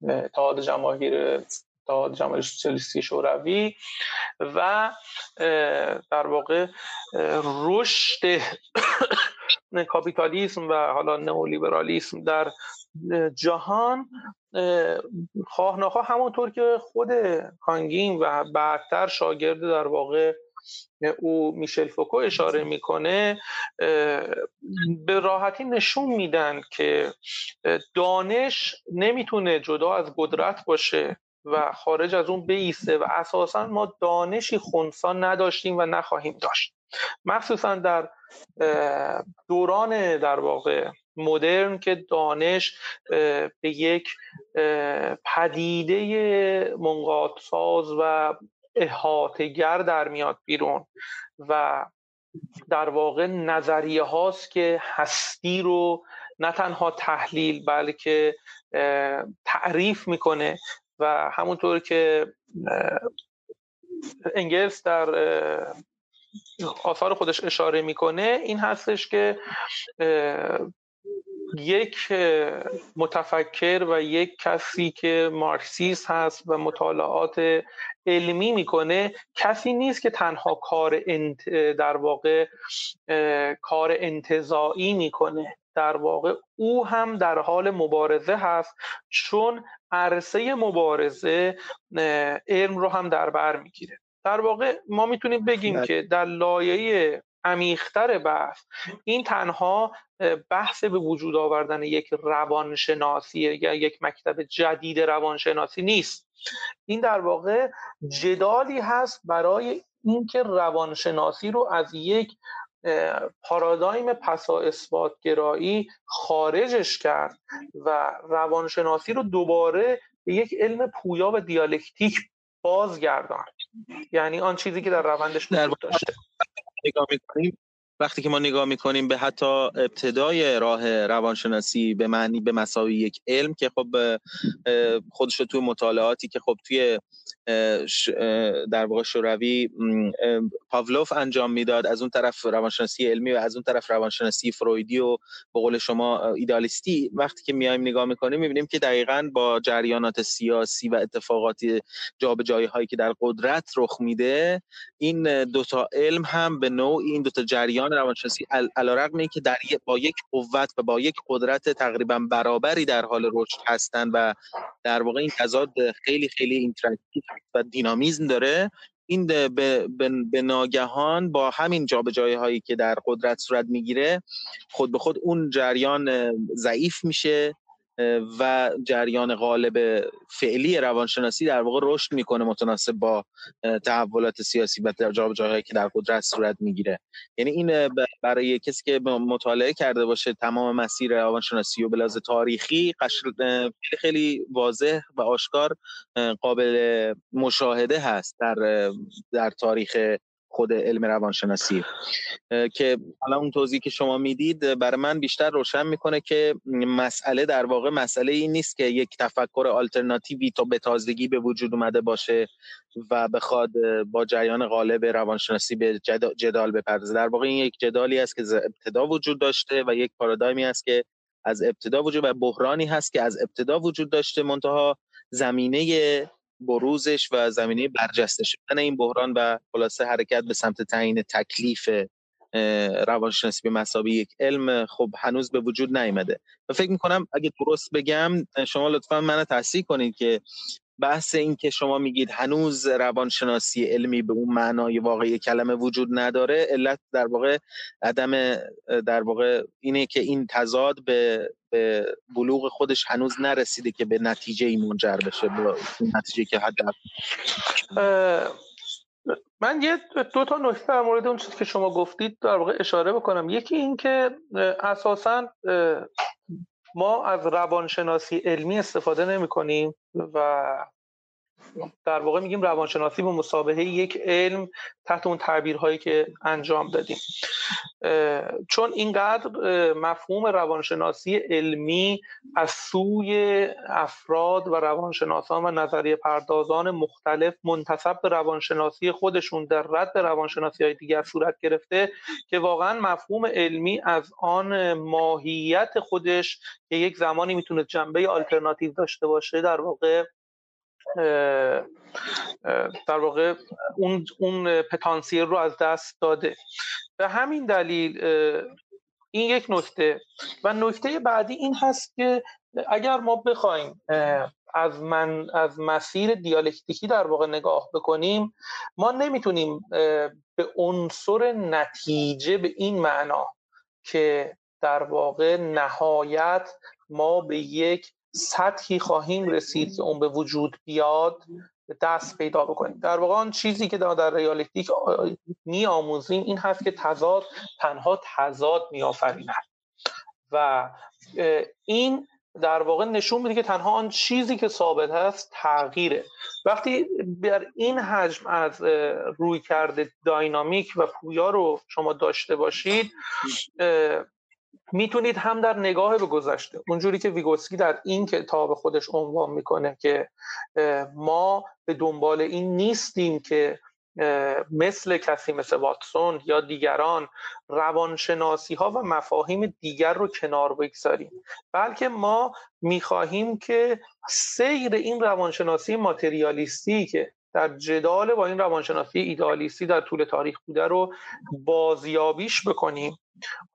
اتحاد جماهیر اتحاد جماهیر سوسیالیستی شوروی و در واقع رشد کاپیتالیسم و حالا نئولیبرالیسم در جهان خواه نخواه همونطور که خود کانگین و بعدتر شاگرد در واقع او میشل فوکو اشاره می‌کنه به راحتی نشون میدن که دانش نمی‌تونه جدا از قدرت باشه. و خارج از اون بیسته و اساسا ما دانشی خونسا نداشتیم و نخواهیم داشت. مخصوصا در دوران در واقع مدرن که دانش به یک پدیده منقاطساز و احاتگر در میاد بیرون و در واقع نظریه هاست که هستی رو نه تنها تحلیل بلکه تعریف می‌کنه و همونطور که انگلس در آثار خودش اشاره می‌کنه این هستش که یک متفکر و یک کسی که مارکسیست هست و مطالعات علمی می‌کنه کسی نیست که تنها کار انت در واقع کار انتظایی می‌کنه. در واقع او هم در حال مبارزه هست چون عرصه مبارزه علم رو هم در بر می‌گیره در واقع ما می‌تونیم بگیم بله. که در لایه عمیقتر بحث این تنها بحث به وجود آوردن یک روانشناسی یا یک مکتب جدید روانشناسی نیست این در واقع جدالی هست برای اینکه روانشناسی رو از یک پارادایم پسا اثبات گرایی خارجش کرد و روانشناسی رو دوباره به یک علم پویا و دیالکتیک بازگردان یعنی آن چیزی که در روندش در داشته. نگاه می‌کنیم وقتی که ما نگاه می‌کنیم به حتی ابتدای راه روانشناسی به معنی به مساوی یک علم که خب خودش رو توی مطالعاتی که خب توی در واقع شوروی پاولوف انجام می‌داد. از اون طرف روانشناسی علمی و از اون طرف روانشناسی فرویدی و به قول شما ایدالیستی وقتی که میایم نگاه می‌کنیم می‌بینیم که دقیقا با جریانات سیاسی و اتفاقاتی جابجایی هایی که در قدرت رخ میده این دوتا علم هم به نوعی این دوتا جریان روانشناسی علیرغم که در با یک قوت و با یک قدرت تقریبا برابری در حال رشد هستند و در واقع این تضاد خیلی خیلی interactive و دینامیزم داره این به, به, ناگهان با همین جابجایی هایی که در قدرت صورت می‌گیره خود به خود اون جریان ضعیف میشه. و جریان غالب فعلی روانشناسی در واقع رشد می‌کنه متناسب با تحولات سیاسی و جابجایی که در قدرت صورت می‌گیره. یعنی این برای کسی که مطالعه کرده باشه تمام مسیر روانشناسی و بلاز تاریخی خیلی خیلی واضح و آشکار قابل مشاهده هست در در تاریخ خود علم روانشناسی که حالا اون توضیحی که شما می‌دید برای من بیشتر روشن می‌کنه که مسئله در واقع مسئله این نیست که یک تفکر آلترناتیوی تا به تازگی به وجود اومده باشه و بخواد با جریان غالب روانشناسی به جدال بپردازه. در واقع این یک جدالی است که ابتدا وجود داشته و یک پارادایمی است که از ابتدا وجود و بحرانی هست که از ابتدا وجود داشته منتها زمینه بروزش و زمینه برجسته شدن این بحران و خلاصه حرکت به سمت تعیین تکلیف روانشناسی به مسابقه یک علم خب هنوز به وجود نیامده. و فکر می‌کنم اگه درست بگم شما لطفا منو تصحیح کنید که بحث این که شما میگید هنوز روانشناسی علمی به اون معنای واقعی کلمه وجود نداره علت در واقع عدم در واقع اینه که این تضاد به, به بلوغ خودش هنوز نرسیده که به نتیجه ای منجر بشه به نتیجه که حد من یه دو تا نکته در مورد اون چیزی که شما گفتید در واقع اشاره بکنم. یکی این که اساسا ما از روانشناسی علمی استفاده نمی کنیم و در واقع میگیم روانشناسی به مسابقه یک علم تحت اون تعبیرهایی که انجام دادیم. چون اینقدر مفهوم روانشناسی علمی از سوی افراد و روانشناسان و نظریه پردازان مختلف منتصب به روانشناسی خودشون در رد روانشناسی های دیگر صورت گرفته که واقعا مفهوم علمی از آن ماهیت خودش که یک زمانی می‌تونه جنبه آلترناتیو داشته باشه در واقع در واقع اون اون پتانسیل رو از دست داده. به همین دلیل این یک نکته. و نکته بعدی این هست که اگر ما بخوایم از من از مسیر دیالکتیکی در واقع نگاه بکنیم ما نمی‌تونیم به عنصر نتیجه به این معنا که در واقع نهایت ما به یک سطحی خواهیم رسید که اون به وجود بیاد دست پیدا بکنیم. در واقع آن چیزی که در ریالیتیک می آموزیم این هست که تضاد تنها تضاد می آفریند و این در واقع نشون میده که تنها آن چیزی که ثابت هست تغییره. وقتی بر این حجم از روی کرده داینامیک و پویا رو شما داشته باشید می‌تونید هم در نگاه به گذشته اونجوری که ویگوسکی در این کتاب خودش عنوان می‌کنه که ما به دنبال این نیستیم که مثل کسی مثل واتسون یا دیگران روانشناسی ها و مفاهیم دیگر رو کنار بگذاریم. بلکه ما می‌خواهیم که سیر این روانشناسی ماتریالیستی که در جدال با این روانشناسی ایدالیستی در طول تاریخ بوده رو بازیابیش بکنیم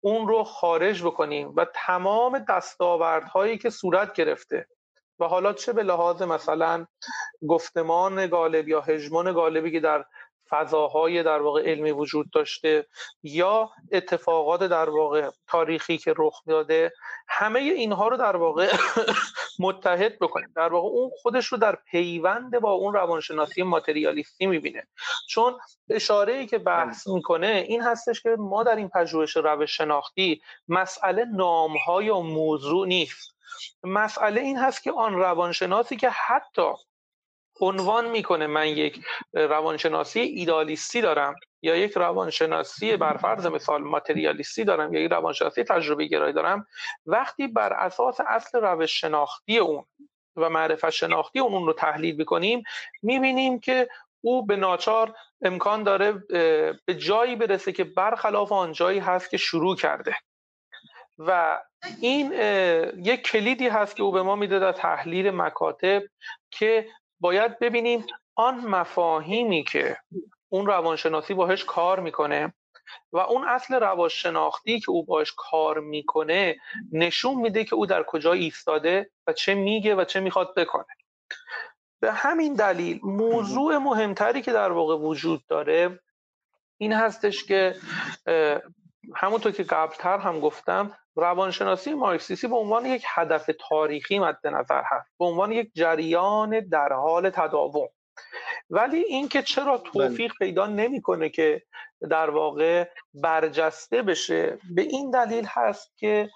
اون رو خارج بکنیم و تمام دستاوردهایی که صورت گرفته و حالا چه به لحاظ مثلا گفتمان غالب یا هژمون غالبی که در فضاهای در واقع علمی وجود داشته یا اتفاقات در واقع تاریخی که رخ داده همه اینها رو در واقع متحد بکنیم. در واقع اون خودش رو در پیوند با اون روانشناسی ماتریالیستی می‌بینه. چون اشاره ای که بحث می‌کنه این هستش که ما در این پژوهش روش شناختی مسئله نامهای و موضوع نیست. مسئله این هست که آن روانشناسی که حتی عنوان می‌کنه من یک روانشناسی ایدالیستی دارم یا یک روانشناسی بر فرض مثال ماتریالیستی دارم یا یک روانشناسی تجربه گرایی دارم وقتی بر اساس اصل روش شناختی اون و معرفت شناختی اون, اون رو تحلیل بکنیم می‌بینیم که او به ناچار امکان داره به جایی برسه که برخلاف آن جایی هست که شروع کرده. و این یک کلیدی هست که او به ما میده در تحلیل مکاتب که باید ببینیم آن مفاهیمی که اون روانشناسی باهش کار می‌کنه و اون اصل روانشناختی که او باش کار می‌کنه نشون میده که او در کجا ایستاده و چه میگه و چه می‌خواد بکنه. به همین دلیل موضوع مهمتری که در واقع وجود داره این هستش که همونطور که قبلتر هم گفتم روانشناسی مارکسیستی به عنوان یک هدف تاریخی مد نظر هست به عنوان یک جریان در حال تداوم ولی اینکه چرا توفیق بله. پیدا نمی‌کنه که در واقع برجسته بشه به این دلیل هست که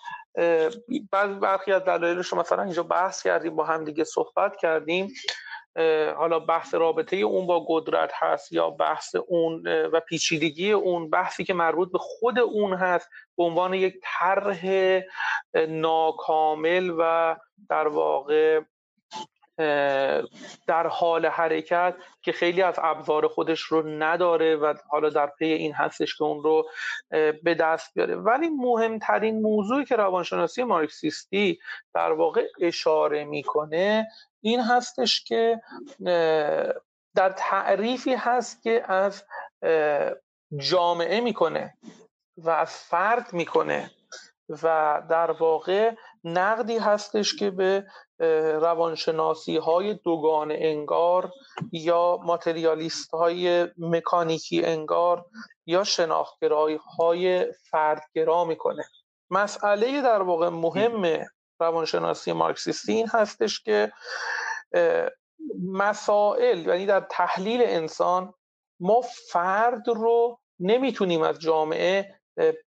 بعضی برخی از دلایلش رو مثلا اینجا بحث کردیم با هم دیگه صحبت کردیم حالا بحث رابطه اون با قدرت هست یا بحث اون و پیچیدگی اون بحثی که مربوط به خود اون هست به عنوان یک طرح ناکامل و در واقع در حال حرکت که خیلی از ابزار خودش رو نداره و حالا در پی این هستش که اون رو به دست بیاره. ولی مهمترین موضوعی که روانشناسی مارکسیستی در واقع اشاره می‌کنه این هستش که در تعریفی هست که از جامعه می‌کنه و از فرد می‌کنه و در واقع نقدی هستش که به روانشناسی های دوگان انگار یا ماتریالیست های مکانیکی انگار یا شناختگرایی های فردگرا می‌کنه. مسئله در واقع مهم روانشناسی مارکسیستی این هستش که مسائل یعنی در تحلیل انسان ما فرد رو نمی‌تونیم از جامعه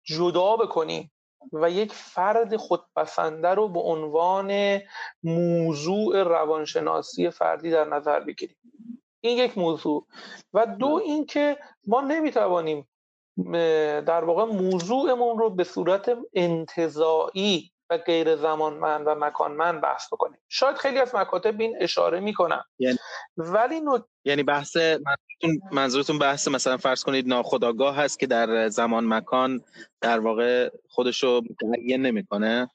جدا بکنیم. و یک فرد خودپسنده رو به عنوان موضوع روانشناسی فردی در نظر بگیریم. این یک موضوع. و دو اینکه ما نمی‌توانیم در واقع موضوعمون رو به صورت انتظاعی و غیر زمانمند و مکانمند بحث بکنیم. شاید خیلی از مکاتب این اشاره می‌کنن. یعنی ولی یعنی بحث منظورتون بحث مثلا فرض کنید ناخداگاه هست که در زمان مکان در واقع خودشو متعین نمی‌کنه؟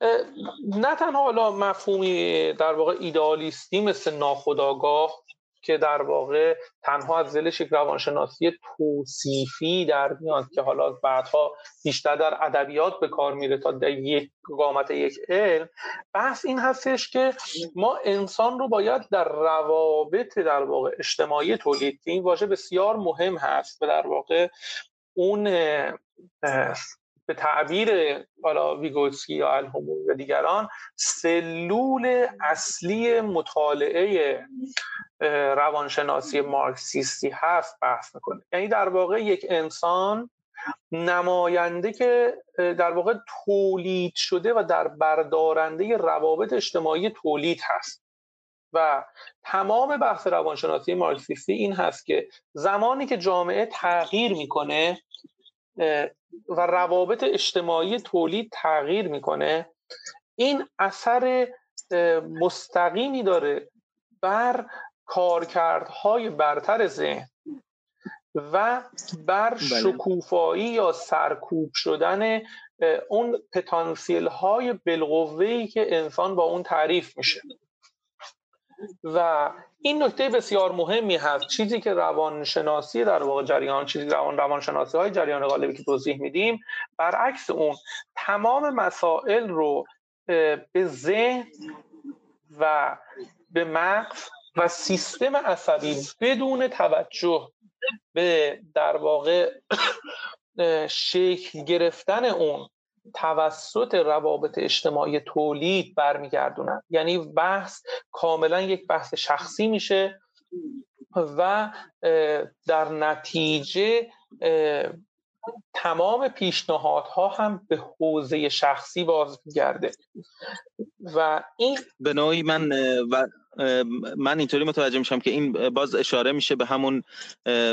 نه تنها حالا مفهومی در واقع ایدئالیستی مثل ناخداگاه که در واقع تنها از زلش یک روانشناسی توصیفی در میاد که حالا بعدها بیشتر در ادبیات به کار میره تا در یک قامت یک علم بحث این هستش که ما انسان رو باید در روابط در واقع اجتماعی تولید این واژه بسیار مهم هست و در واقع اون به تعبیر حالا ویگوتسکی یا الهمون و دیگران سلول اصلی مطالعه روانشناسی مارکسیستی هست بحث می‌کنه. یعنی در واقع یک انسان نماینده که در واقع تولید شده و در بردارنده روابط اجتماعی تولید هست. و تمام بحث روانشناسی مارکسیستی این هست که زمانی که جامعه تغییر می‌کنه و روابط اجتماعی تولید تغییر می‌کنه این اثر مستقیمی داره بر کارکردهای برتر ذهن و بر بله. شکوفایی یا سرکوب شدن اون پتانسیل های بالقوه که انسان با اون تعریف میشه و این نکته بسیار مهمی هست. چیزی که روانشناسی در واقع جریان چیزی روان روانشناسی های جریان غالبی که توضیح میدیم برعکس اون تمام مسائل رو به ذهن و به مغز و سیستم عصبی بدون توجه به در واقع شکل گرفتن اون توسط روابط اجتماعی تولید برمیگردونن. یعنی بحث کاملا یک بحث شخصی میشه و در نتیجه تمام پیشنهادها هم به حوزه شخصی باز میگرده و این به نوعی من و من اینطوری متوجه میشم که این باز اشاره میشه به همون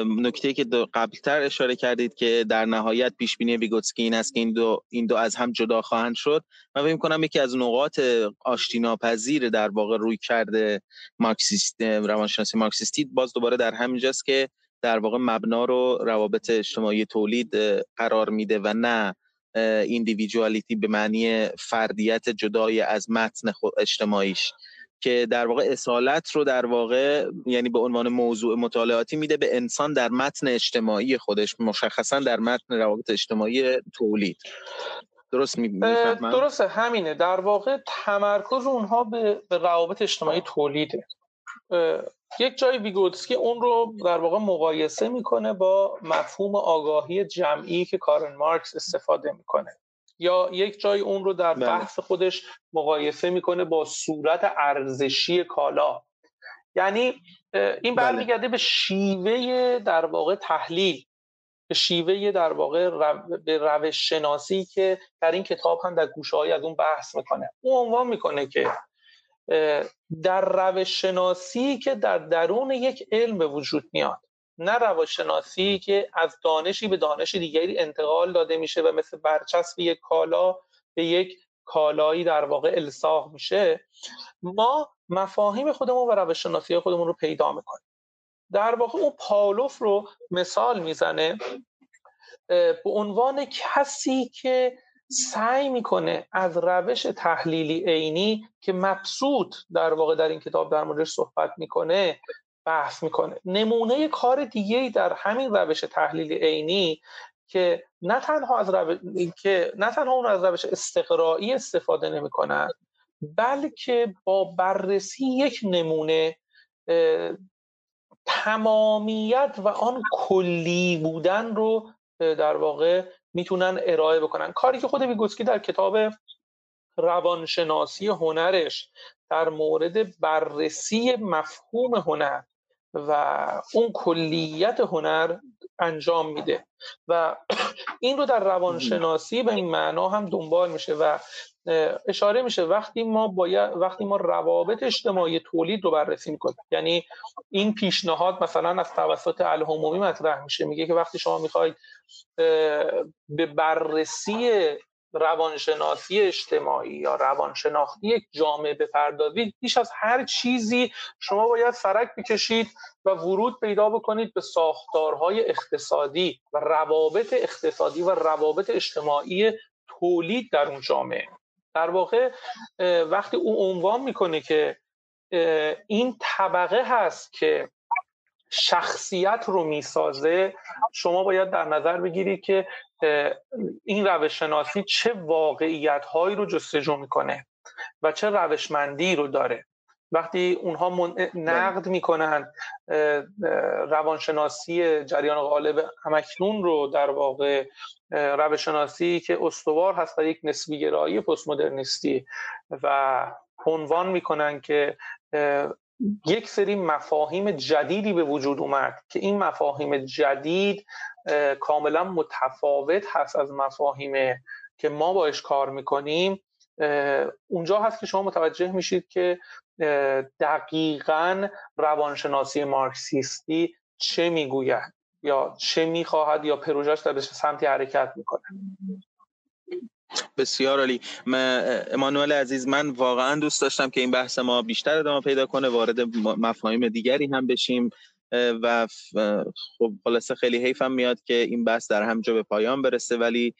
نکته که قبلتر اشاره کردید که در نهایت پیش بینی بیگوتسکی این است که این دو این دو از هم جدا خواهند شد. من فکر کنم یکی از نقاط آشتی ناپذیر در واقع روی کرده مارکسیست روانشناسی مارکسیستی باز دوباره در همینجاست که در واقع مبنا رو روابط اجتماعی تولید قرار میده و نه ایندیویدوالیتی به معنی فردیت جدای از متن اجتماعیش. که در واقع اصالت رو در واقع یعنی به عنوان موضوع مطالعاتی میده به انسان در متن اجتماعی خودش مشخصا در متن روابط اجتماعی تولید. درست می‌فهمم؟ درسته همینه. در واقع تمرکز اونها به, به روابط اجتماعی تولیده. یک جای ویگوتسکی اون رو در واقع مقایسه می‌کنه با مفهوم آگاهی جمعی که کارن مارکس استفاده می‌کنه. یا یک جای اون رو در بله. بحث خودش مقایسه می‌کنه با صورت ارزشی کالا یعنی این بله. برمیگرده به شیوه در واقع تحلیل به شیوه در واقع به روش شناسی که در این کتاب هم در گوشه از اون بحث می‌کنه اون عنوان می‌کنه که در روش شناسی که در درون یک علم به وجود میاد نه روانشناسی که از دانشی به دانش دیگری انتقال داده میشه و مثل برچسب یک کالا به یک کالایی در واقع الساق میشه. ما مفاهیم خودمون و روانشناسی خودمون رو پیدا می‌کنیم. در واقع اون پاولوف رو مثال می‌زنه به عنوان کسی که سعی می‌کنه از روش تحلیلی عینی که مبسوط در واقع در این کتاب در موردش صحبت می‌کنه بحث می‌کنه. نمونه کار دیگه در همین روش تحلیل عینی که نه تنها از روش که نه تنها اون از روش استقرایی استفاده نمی‌کنن بلکه با بررسی یک نمونه تمامیت و آن کلی بودن رو در واقع می‌تونن ارائه بکنن. کاری که خود ویگوتسکی در کتاب روانشناسی هنرش در مورد بررسی مفهوم هنر و اون کلیت هنر انجام میده. و این رو در روانشناسی به این معنا هم دنبال میشه و اشاره میشه وقتی ما باید وقتی ما روابط اجتماعی تولید رو بررسی می‌کنیم. یعنی این پیشنهاد مثلا از توسط الهمومی مطرح میشه. میگه که وقتی شما می‌خواید به بررسی روانشناسی اجتماعی یا روانشناختی یک جامعه بپردازید بیش از هر چیزی شما باید فرق بکشید و ورود پیدا بکنید به ساختارهای اقتصادی و روابط اقتصادی و روابط اجتماعی تولید در اون جامعه. در واقع وقتی او عنوان می‌کنه که این طبقه هست که شخصیت رو می‌سازه. شما باید در نظر بگیرید که این روش شناسی چه واقعیت هایی رو جستجو می‌کنه و چه روشمندی رو داره. وقتی اونها من... نقد می‌کنن روانشناسی جریان غالب همکنون رو در واقع روششناسی که استوار هست در یک نسبی گرایی پست مدرنیستی و عنوان می‌کنن که یک سری مفاهیم جدیدی به وجود اومد که این مفاهیم جدید کاملا متفاوت هست از مفاهیم که ما باش کار می‌کنیم. اونجا هست که شما متوجه میشید که دقیقا روانشناسی مارکسیستی چه می‌گوید یا چه می‌خواهد یا پروژهش در سمتی حرکت می‌کنه بسیار عالی. امانوئل عزیز من واقعا دوست داشتم که این بحث ما بیشتر ادامه پیدا کنه وارد مفاهیم دیگری هم بشیم و خب خلاصه خیلی حیفم میاد که این بحث در همجا به پایان برسه ولی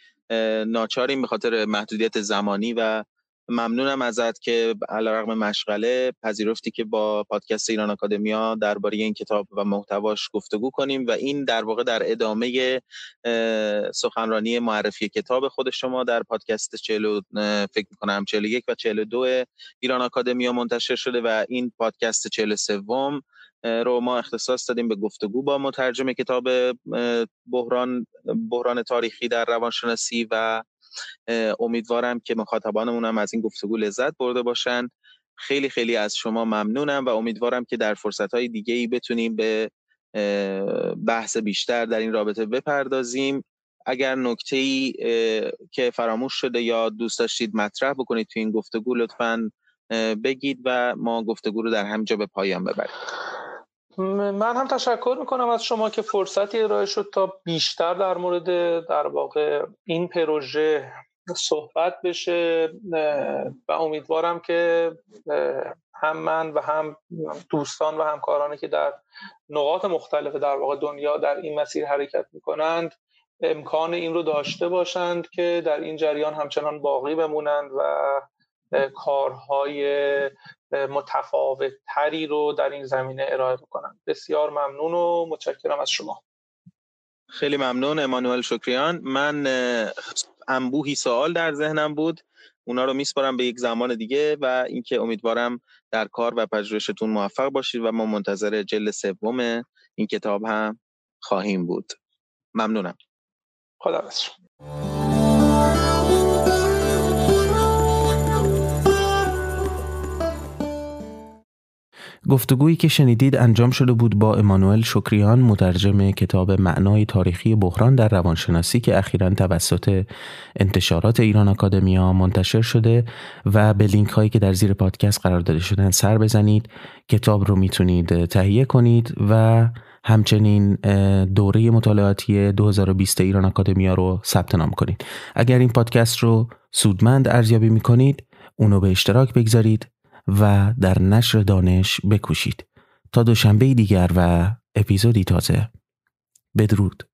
ناچاریم به خاطر محدودیت زمانی و ممنونم ازت که علیرغم مشغله پذیرفتی که با پادکست ایران آکادمیا درباره این کتاب و محتواش گفتگو کنیم و این در واقع در ادامه سخنرانی معرفی کتاب خود شما در پادکست 40 فکر می‌کنم 41 و 42 ایران آکادمیا منتشر شده و این پادکست 43 رو ما اختصاص دادیم به گفتگو با مترجم کتاب بحران بحران تاریخی در روانشناسی و امیدوارم که مخاطبانمون هم از این گفتگو لذت برده باشن. خیلی خیلی از شما ممنونم و امیدوارم که در فرصتهای دیگه ای بتونیم به بحث بیشتر در این رابطه بپردازیم. اگر نکته ای که فراموش شده یا دوست داشتید مطرح بکنید تو این گفتگو لطفا بگید و ما گفتگو رو در همینجا به پایان ببریم. من هم تشکر می‌کنم از شما که فرصتی ارائه شد تا بیشتر در مورد در واقع این پروژه صحبت بشه و امیدوارم که هم من و هم دوستان و همکارانی که در نقاط مختلف در واقع دنیا در این مسیر حرکت می‌کنند امکان این رو داشته باشند که در این جریان همچنان باقی بمونند و کارهای متفاوت تری رو در این زمینه ارائه بکنم. بسیار ممنون و متشکرم از شما. خیلی ممنون امانوئل شکریان. من انبوهی سوال در ذهنم بود. اونا رو میسپارم به یک زمان دیگه و اینکه امیدوارم در کار و پژوهشتون موفق باشید و ما منتظر جلد سوم این کتاب هم خواهیم بود. ممنونم. خدا گفتگویی که شنیدید انجام شده بود با امانوئل شکریان مترجم کتاب معنای تاریخی بحران در روانشناسی که اخیرا توسط انتشارات ایران آکادمیا منتشر شده و به لینک هایی که در زیر پادکست قرار داده شدن سر بزنید. کتاب رو می‌تونید تهیه کنید و همچنین دوره مطالعاتی 2020 ایران آکادمیا رو ثبت نام کنید. اگر این پادکست رو سودمند ارزیابی می‌کنید اونو به اشتراک بگذارید. و در نشر دانش بکوشید. تا دوشنبه دیگر و اپیزودی تازه. بدرود.